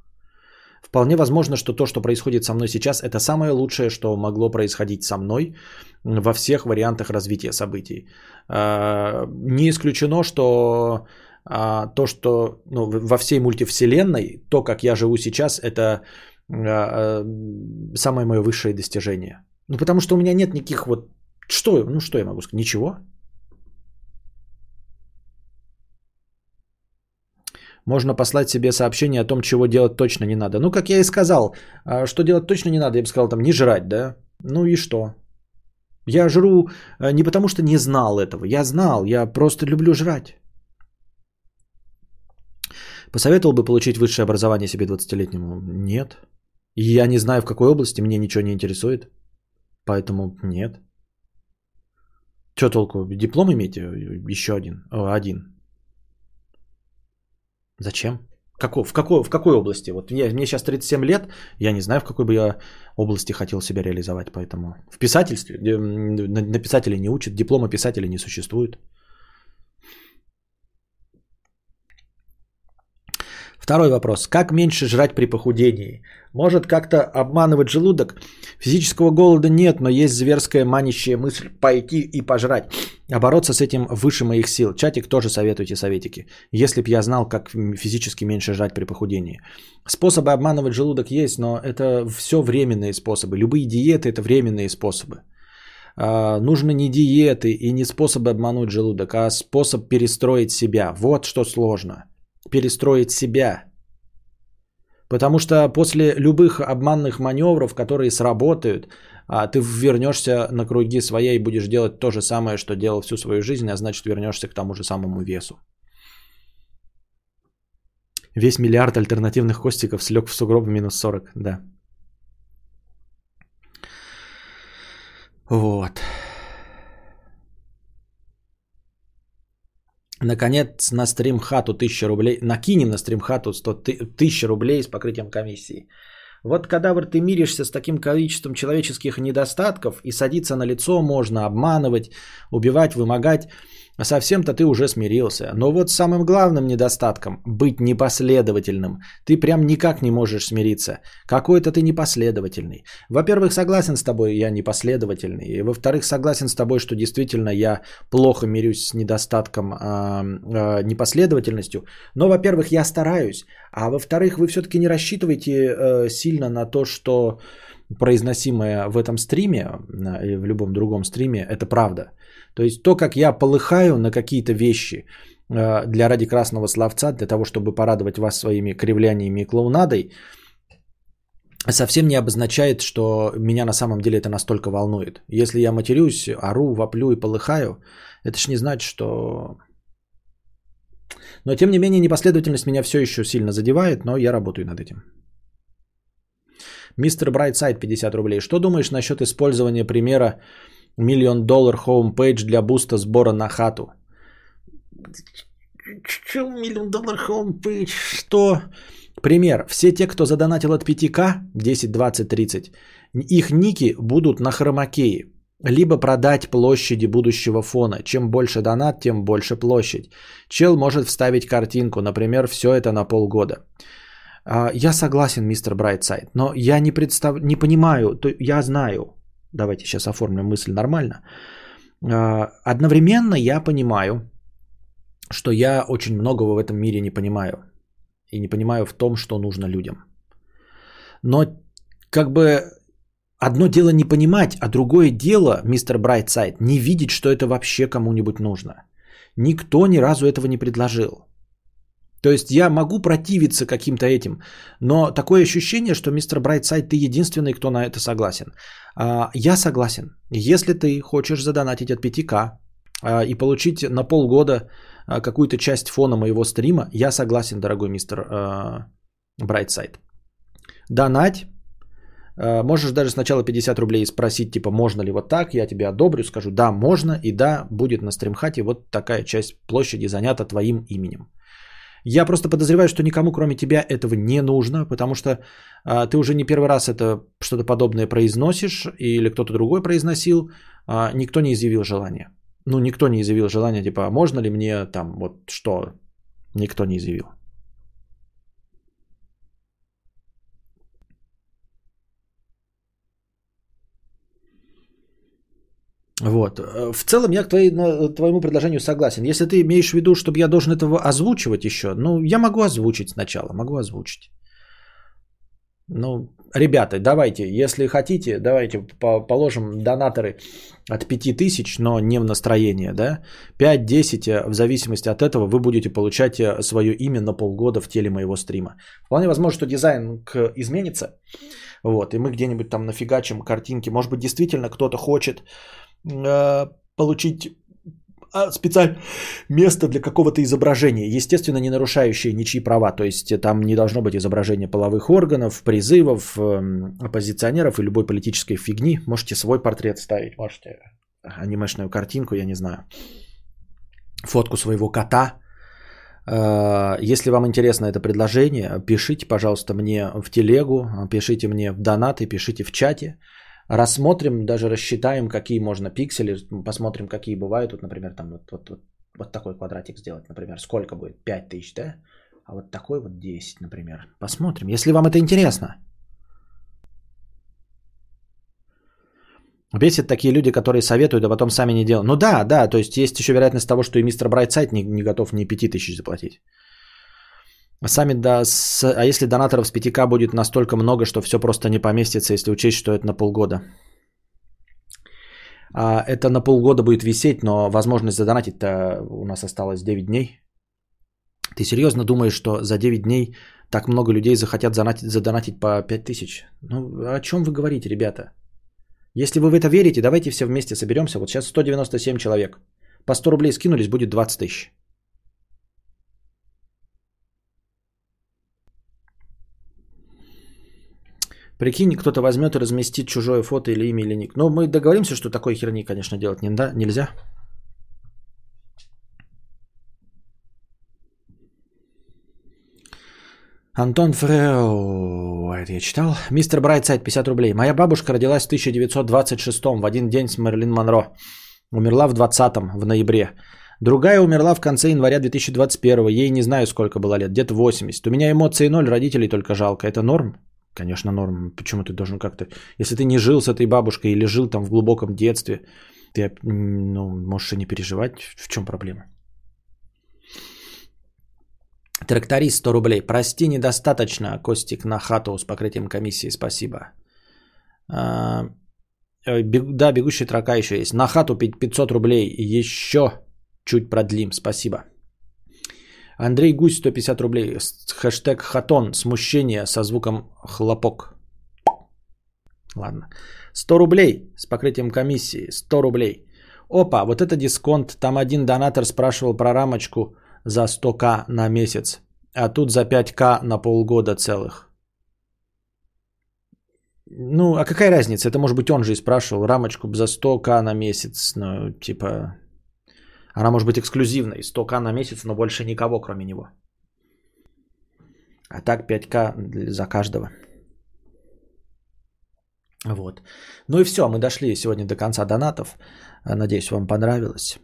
Вполне возможно, что то, что происходит со мной сейчас, это самое лучшее, что могло происходить со мной во всех вариантах развития событий. А, не исключено, что а, то, что ну, во всей мультивселенной, то, как я живу сейчас, это а, самое мое высшее достижение. Ну, потому что у меня нет никаких вот... Что, ну, что я могу сказать? Ничего. Можно послать себе сообщение о том, чего делать точно не надо. Ну, как я и сказал, а, что делать точно не надо, я бы сказал, там, не жрать, да? Ну и что? Я жру а, не потому, что не знал этого. Я знал, я просто люблю жрать. Посоветовал бы получить высшее образование себе 20-летнему? Нет. Я не знаю, в какой области, мне ничего не интересует. Поэтому нет. Что толку? Диплом иметь? Еще один. О, один. Зачем? Какой, в, какой, в какой области? Вот мне, мне сейчас 37 лет, я не знаю, в какой бы я области хотел себя реализовать, поэтому в писательстве, на, на писателей не учат, диплома писателя не существует. Второй вопрос. Как меньше жрать при похудении? Может как-то обманывать желудок? Физического голода нет, но есть зверская манящая мысль пойти и пожрать. А бороться с этим выше моих сил. Чатик тоже советуйте советики. Если б я знал, как физически меньше жрать при похудении. Способы обманывать желудок есть, но это все временные способы. Любые диеты это временные способы. А, нужно не диеты и не способы обмануть желудок, а способ перестроить себя. Вот что сложно перестроить себя. Потому что после любых обманных маневров, которые сработают, а, ты вернешься на круги своей и будешь делать то же самое, что делал всю свою жизнь, а значит вернешься к тому же самому весу. Весь миллиард альтернативных костиков слег в сугроб минус 40, да. Вот. Наконец на стримхату 1000 рублей. Накинем на стримхату 100, 1000 рублей с покрытием комиссии. Вот когда вот ты миришься с таким количеством человеческих недостатков и садиться на лицо можно, обманывать, убивать, вымогать, совсем-то ты уже смирился. Но вот самым главным недостатком – быть непоследовательным. Ты прям никак не можешь смириться. Какой-то ты непоследовательный. Во-первых, согласен с тобой, я непоследовательный. И во-вторых, согласен с тобой, что действительно я плохо мирюсь с недостатком, э, э, непоследовательностью. Но, во-первых, я стараюсь. А во-вторых, вы все-таки не рассчитываете э, сильно на то, что произносимое в этом стриме или в любом другом стриме, это правда. То есть то, как я полыхаю на какие-то вещи э, для ради красного словца, для того, чтобы порадовать вас своими кривляниями и клоунадой, совсем не обозначает, что меня на самом деле это настолько волнует. Если я матерюсь, ору, воплю и полыхаю, это ж не значит, что... Но тем не менее непоследовательность меня все еще сильно задевает, но я работаю над этим. Mr. Brightside 50 рублей. Что думаешь насчет использования примера Million Dollar Homepage для буста сбора на хату? Че Million Dollar Homepage? Что? Пример. Все те, кто задонатил от 5к, 10, 20, 30, их ники будут на хромакее. либо продать площади будущего фона. Чем больше донат, тем больше площадь. Чел может вставить картинку, например, все это на полгода. А, Я согласен, мистер Брайтсайд, но я не, представ... не понимаю, то я знаю, давайте сейчас оформим мысль нормально. А, Одновременно я понимаю, что я очень многого в этом мире не понимаю. И не понимаю в том, что нужно людям. Но как бы одно дело не понимать, а другое дело, мистер Брайтсайд, не видеть, что это вообще кому-нибудь нужно. Никто ни разу этого не предложил. То есть я могу противиться каким-то этим, но такое ощущение, что мистер Брайтсайд, ты единственный, кто на это согласен. А, Я согласен. Если ты хочешь задонатить от 5К а, и получить на полгода а, какую-то часть фона моего стрима, я согласен, дорогой мистер Брайтсайд. Донать. Можешь даже сначала 50 рублей спросить, типа, можно ли вот так, я тебе одобрю, скажу, да, можно, и да, будет на стримхате вот такая часть площади занята твоим именем. Я просто подозреваю, что никому, кроме тебя, этого не нужно, потому что а, ты уже не первый раз это что-то подобное произносишь, или кто-то другой произносил, а, никто не изъявил желания. Ну, никто не изъявил желания, типа, а можно ли мне там вот что? Никто не изъявил. Вот. Э, В целом я к твоей, на- твоему предложению согласен. Если ты имеешь в виду, чтобы я должен этого озвучивать еще, ну, я могу озвучить сначала, могу озвучить. Ну, ребята, давайте, если хотите, давайте по- положим донаторы от 5000, но не в настроение, да? 5-10, э, в зависимости от этого, вы будете получать э, свое имя на полгода в теле моего стрима. Вполне возможно, что дизайн изменится, вот, и мы где-нибудь там нафигачим картинки. Может быть, действительно кто-то хочет э, получить а, специальное место для какого-то изображения, естественно, не нарушающее ничьи права. То есть э, там не должно быть изображения половых органов, призывов, эм, оппозиционеров и любой политической фигни. Можете свой портрет ставить, можете анимешную картинку, я не знаю, фотку своего кота. Э, Если вам интересно это предложение, пишите, пожалуйста, мне в телегу, пишите мне в донаты, пишите в чате. Рассмотрим, даже рассчитаем, какие можно пиксели, посмотрим, какие бывают. Вот, например, там вот, вот, вот, вот такой квадратик сделать, например, сколько будет? 5000, да? А вот такой вот 10, например. Посмотрим, если вам это интересно. Бесит такие люди, которые советуют, а потом сами не делают. Ну да, да, то есть есть еще вероятность того, что и мистер Брайтсайд не, не готов ни 5000 заплатить. А Сами, с- а если донаторов с 5К будет настолько много, что все просто не поместится, если учесть, что это на полгода? А, это на полгода будет висеть, но возможность задонатить-то у нас осталось 9 дней. Ты серьезно думаешь, что за 9 дней так много людей захотят занатить, задонатить по 5000? Ну, о чем вы говорите, ребята? Если вы в это верите, давайте все вместе соберемся. Вот сейчас 197 человек. По 100 рублей скинулись, будет 20 тысяч. Прикинь, кто-то возьмет и разместит чужое фото или имя или ник. Но мы договоримся, что такой херни, конечно, делать не, да? нельзя. Антон Фрео, это я читал. Мистер Брайтсайд, 50 рублей. Моя бабушка родилась в 1926 в один день с Мерлин Монро. Умерла в 20-м, в ноябре. Другая умерла в конце января 2021. Ей не знаю, сколько было лет, где-то 80. У меня эмоции ноль, родителей только жалко. Это норм? Конечно, норм. Почему ты должен как-то... Если ты не жил с этой бабушкой или жил там в глубоком детстве, ты ну, можешь и не переживать. В чем проблема? Тракторист 100 рублей. Прости, недостаточно. Костик на хату с покрытием комиссии. Спасибо. А, э, да, бегущий трока еще есть. На хату пи- 500 рублей. Еще чуть продлим. Спасибо. Андрей Гусь 150 рублей. Хэштег хатон. Смущение со звуком хлопок. Ладно. 100 рублей с покрытием комиссии. 100 рублей. Опа, вот это дисконт. Там один донатор спрашивал про рамочку за 100к на месяц. А тут за 5к на полгода целых. Ну, а какая разница? Это, может быть, он же и спрашивал рамочку за 100к на месяц. Ну, типа, она может быть эксклюзивной. 100к на месяц, но больше никого, кроме него. А так 5к для- за каждого. Вот. Ну и все, мы дошли сегодня до конца донатов. А, Надеюсь, вам понравилось.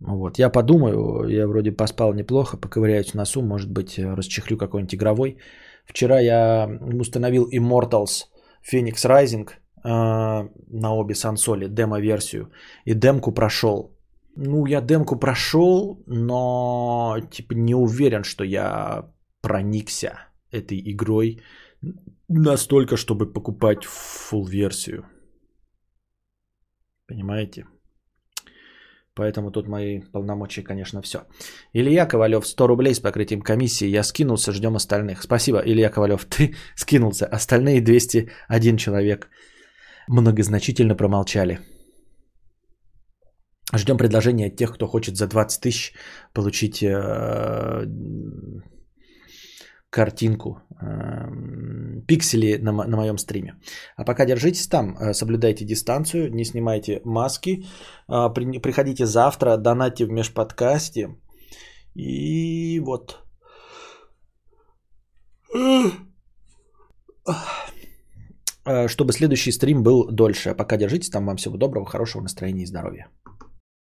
Вот. Я подумаю, я вроде поспал неплохо, поковыряюсь в носу, может быть, расчехлю какой-нибудь игровой. Вчера я установил Immortals Phoenix Rising э, на обе сансоли, демо-версию, и демку прошел. Ну, я демку прошел, но типа не уверен, что я проникся этой игрой настолько, чтобы покупать full версию. Понимаете? Поэтому тут мои полномочия, конечно, все. Илья Ковалев, 100 рублей с покрытием комиссии. Я скинулся, ждем остальных. Спасибо, Илья Ковалев, ты скинулся. Остальные 201 человек многозначительно промолчали. Ждем предложения от тех, кто хочет за 20 тысяч получить э, картинку, э, пиксели на, на моем стриме. А пока держитесь там, э, соблюдайте дистанцию, не снимайте маски, э, при- приходите завтра, донатьте в межподкасте. И вот. Э, Чтобы следующий стрим был дольше. А пока держитесь там. Вам всего доброго, хорошего настроения и здоровья.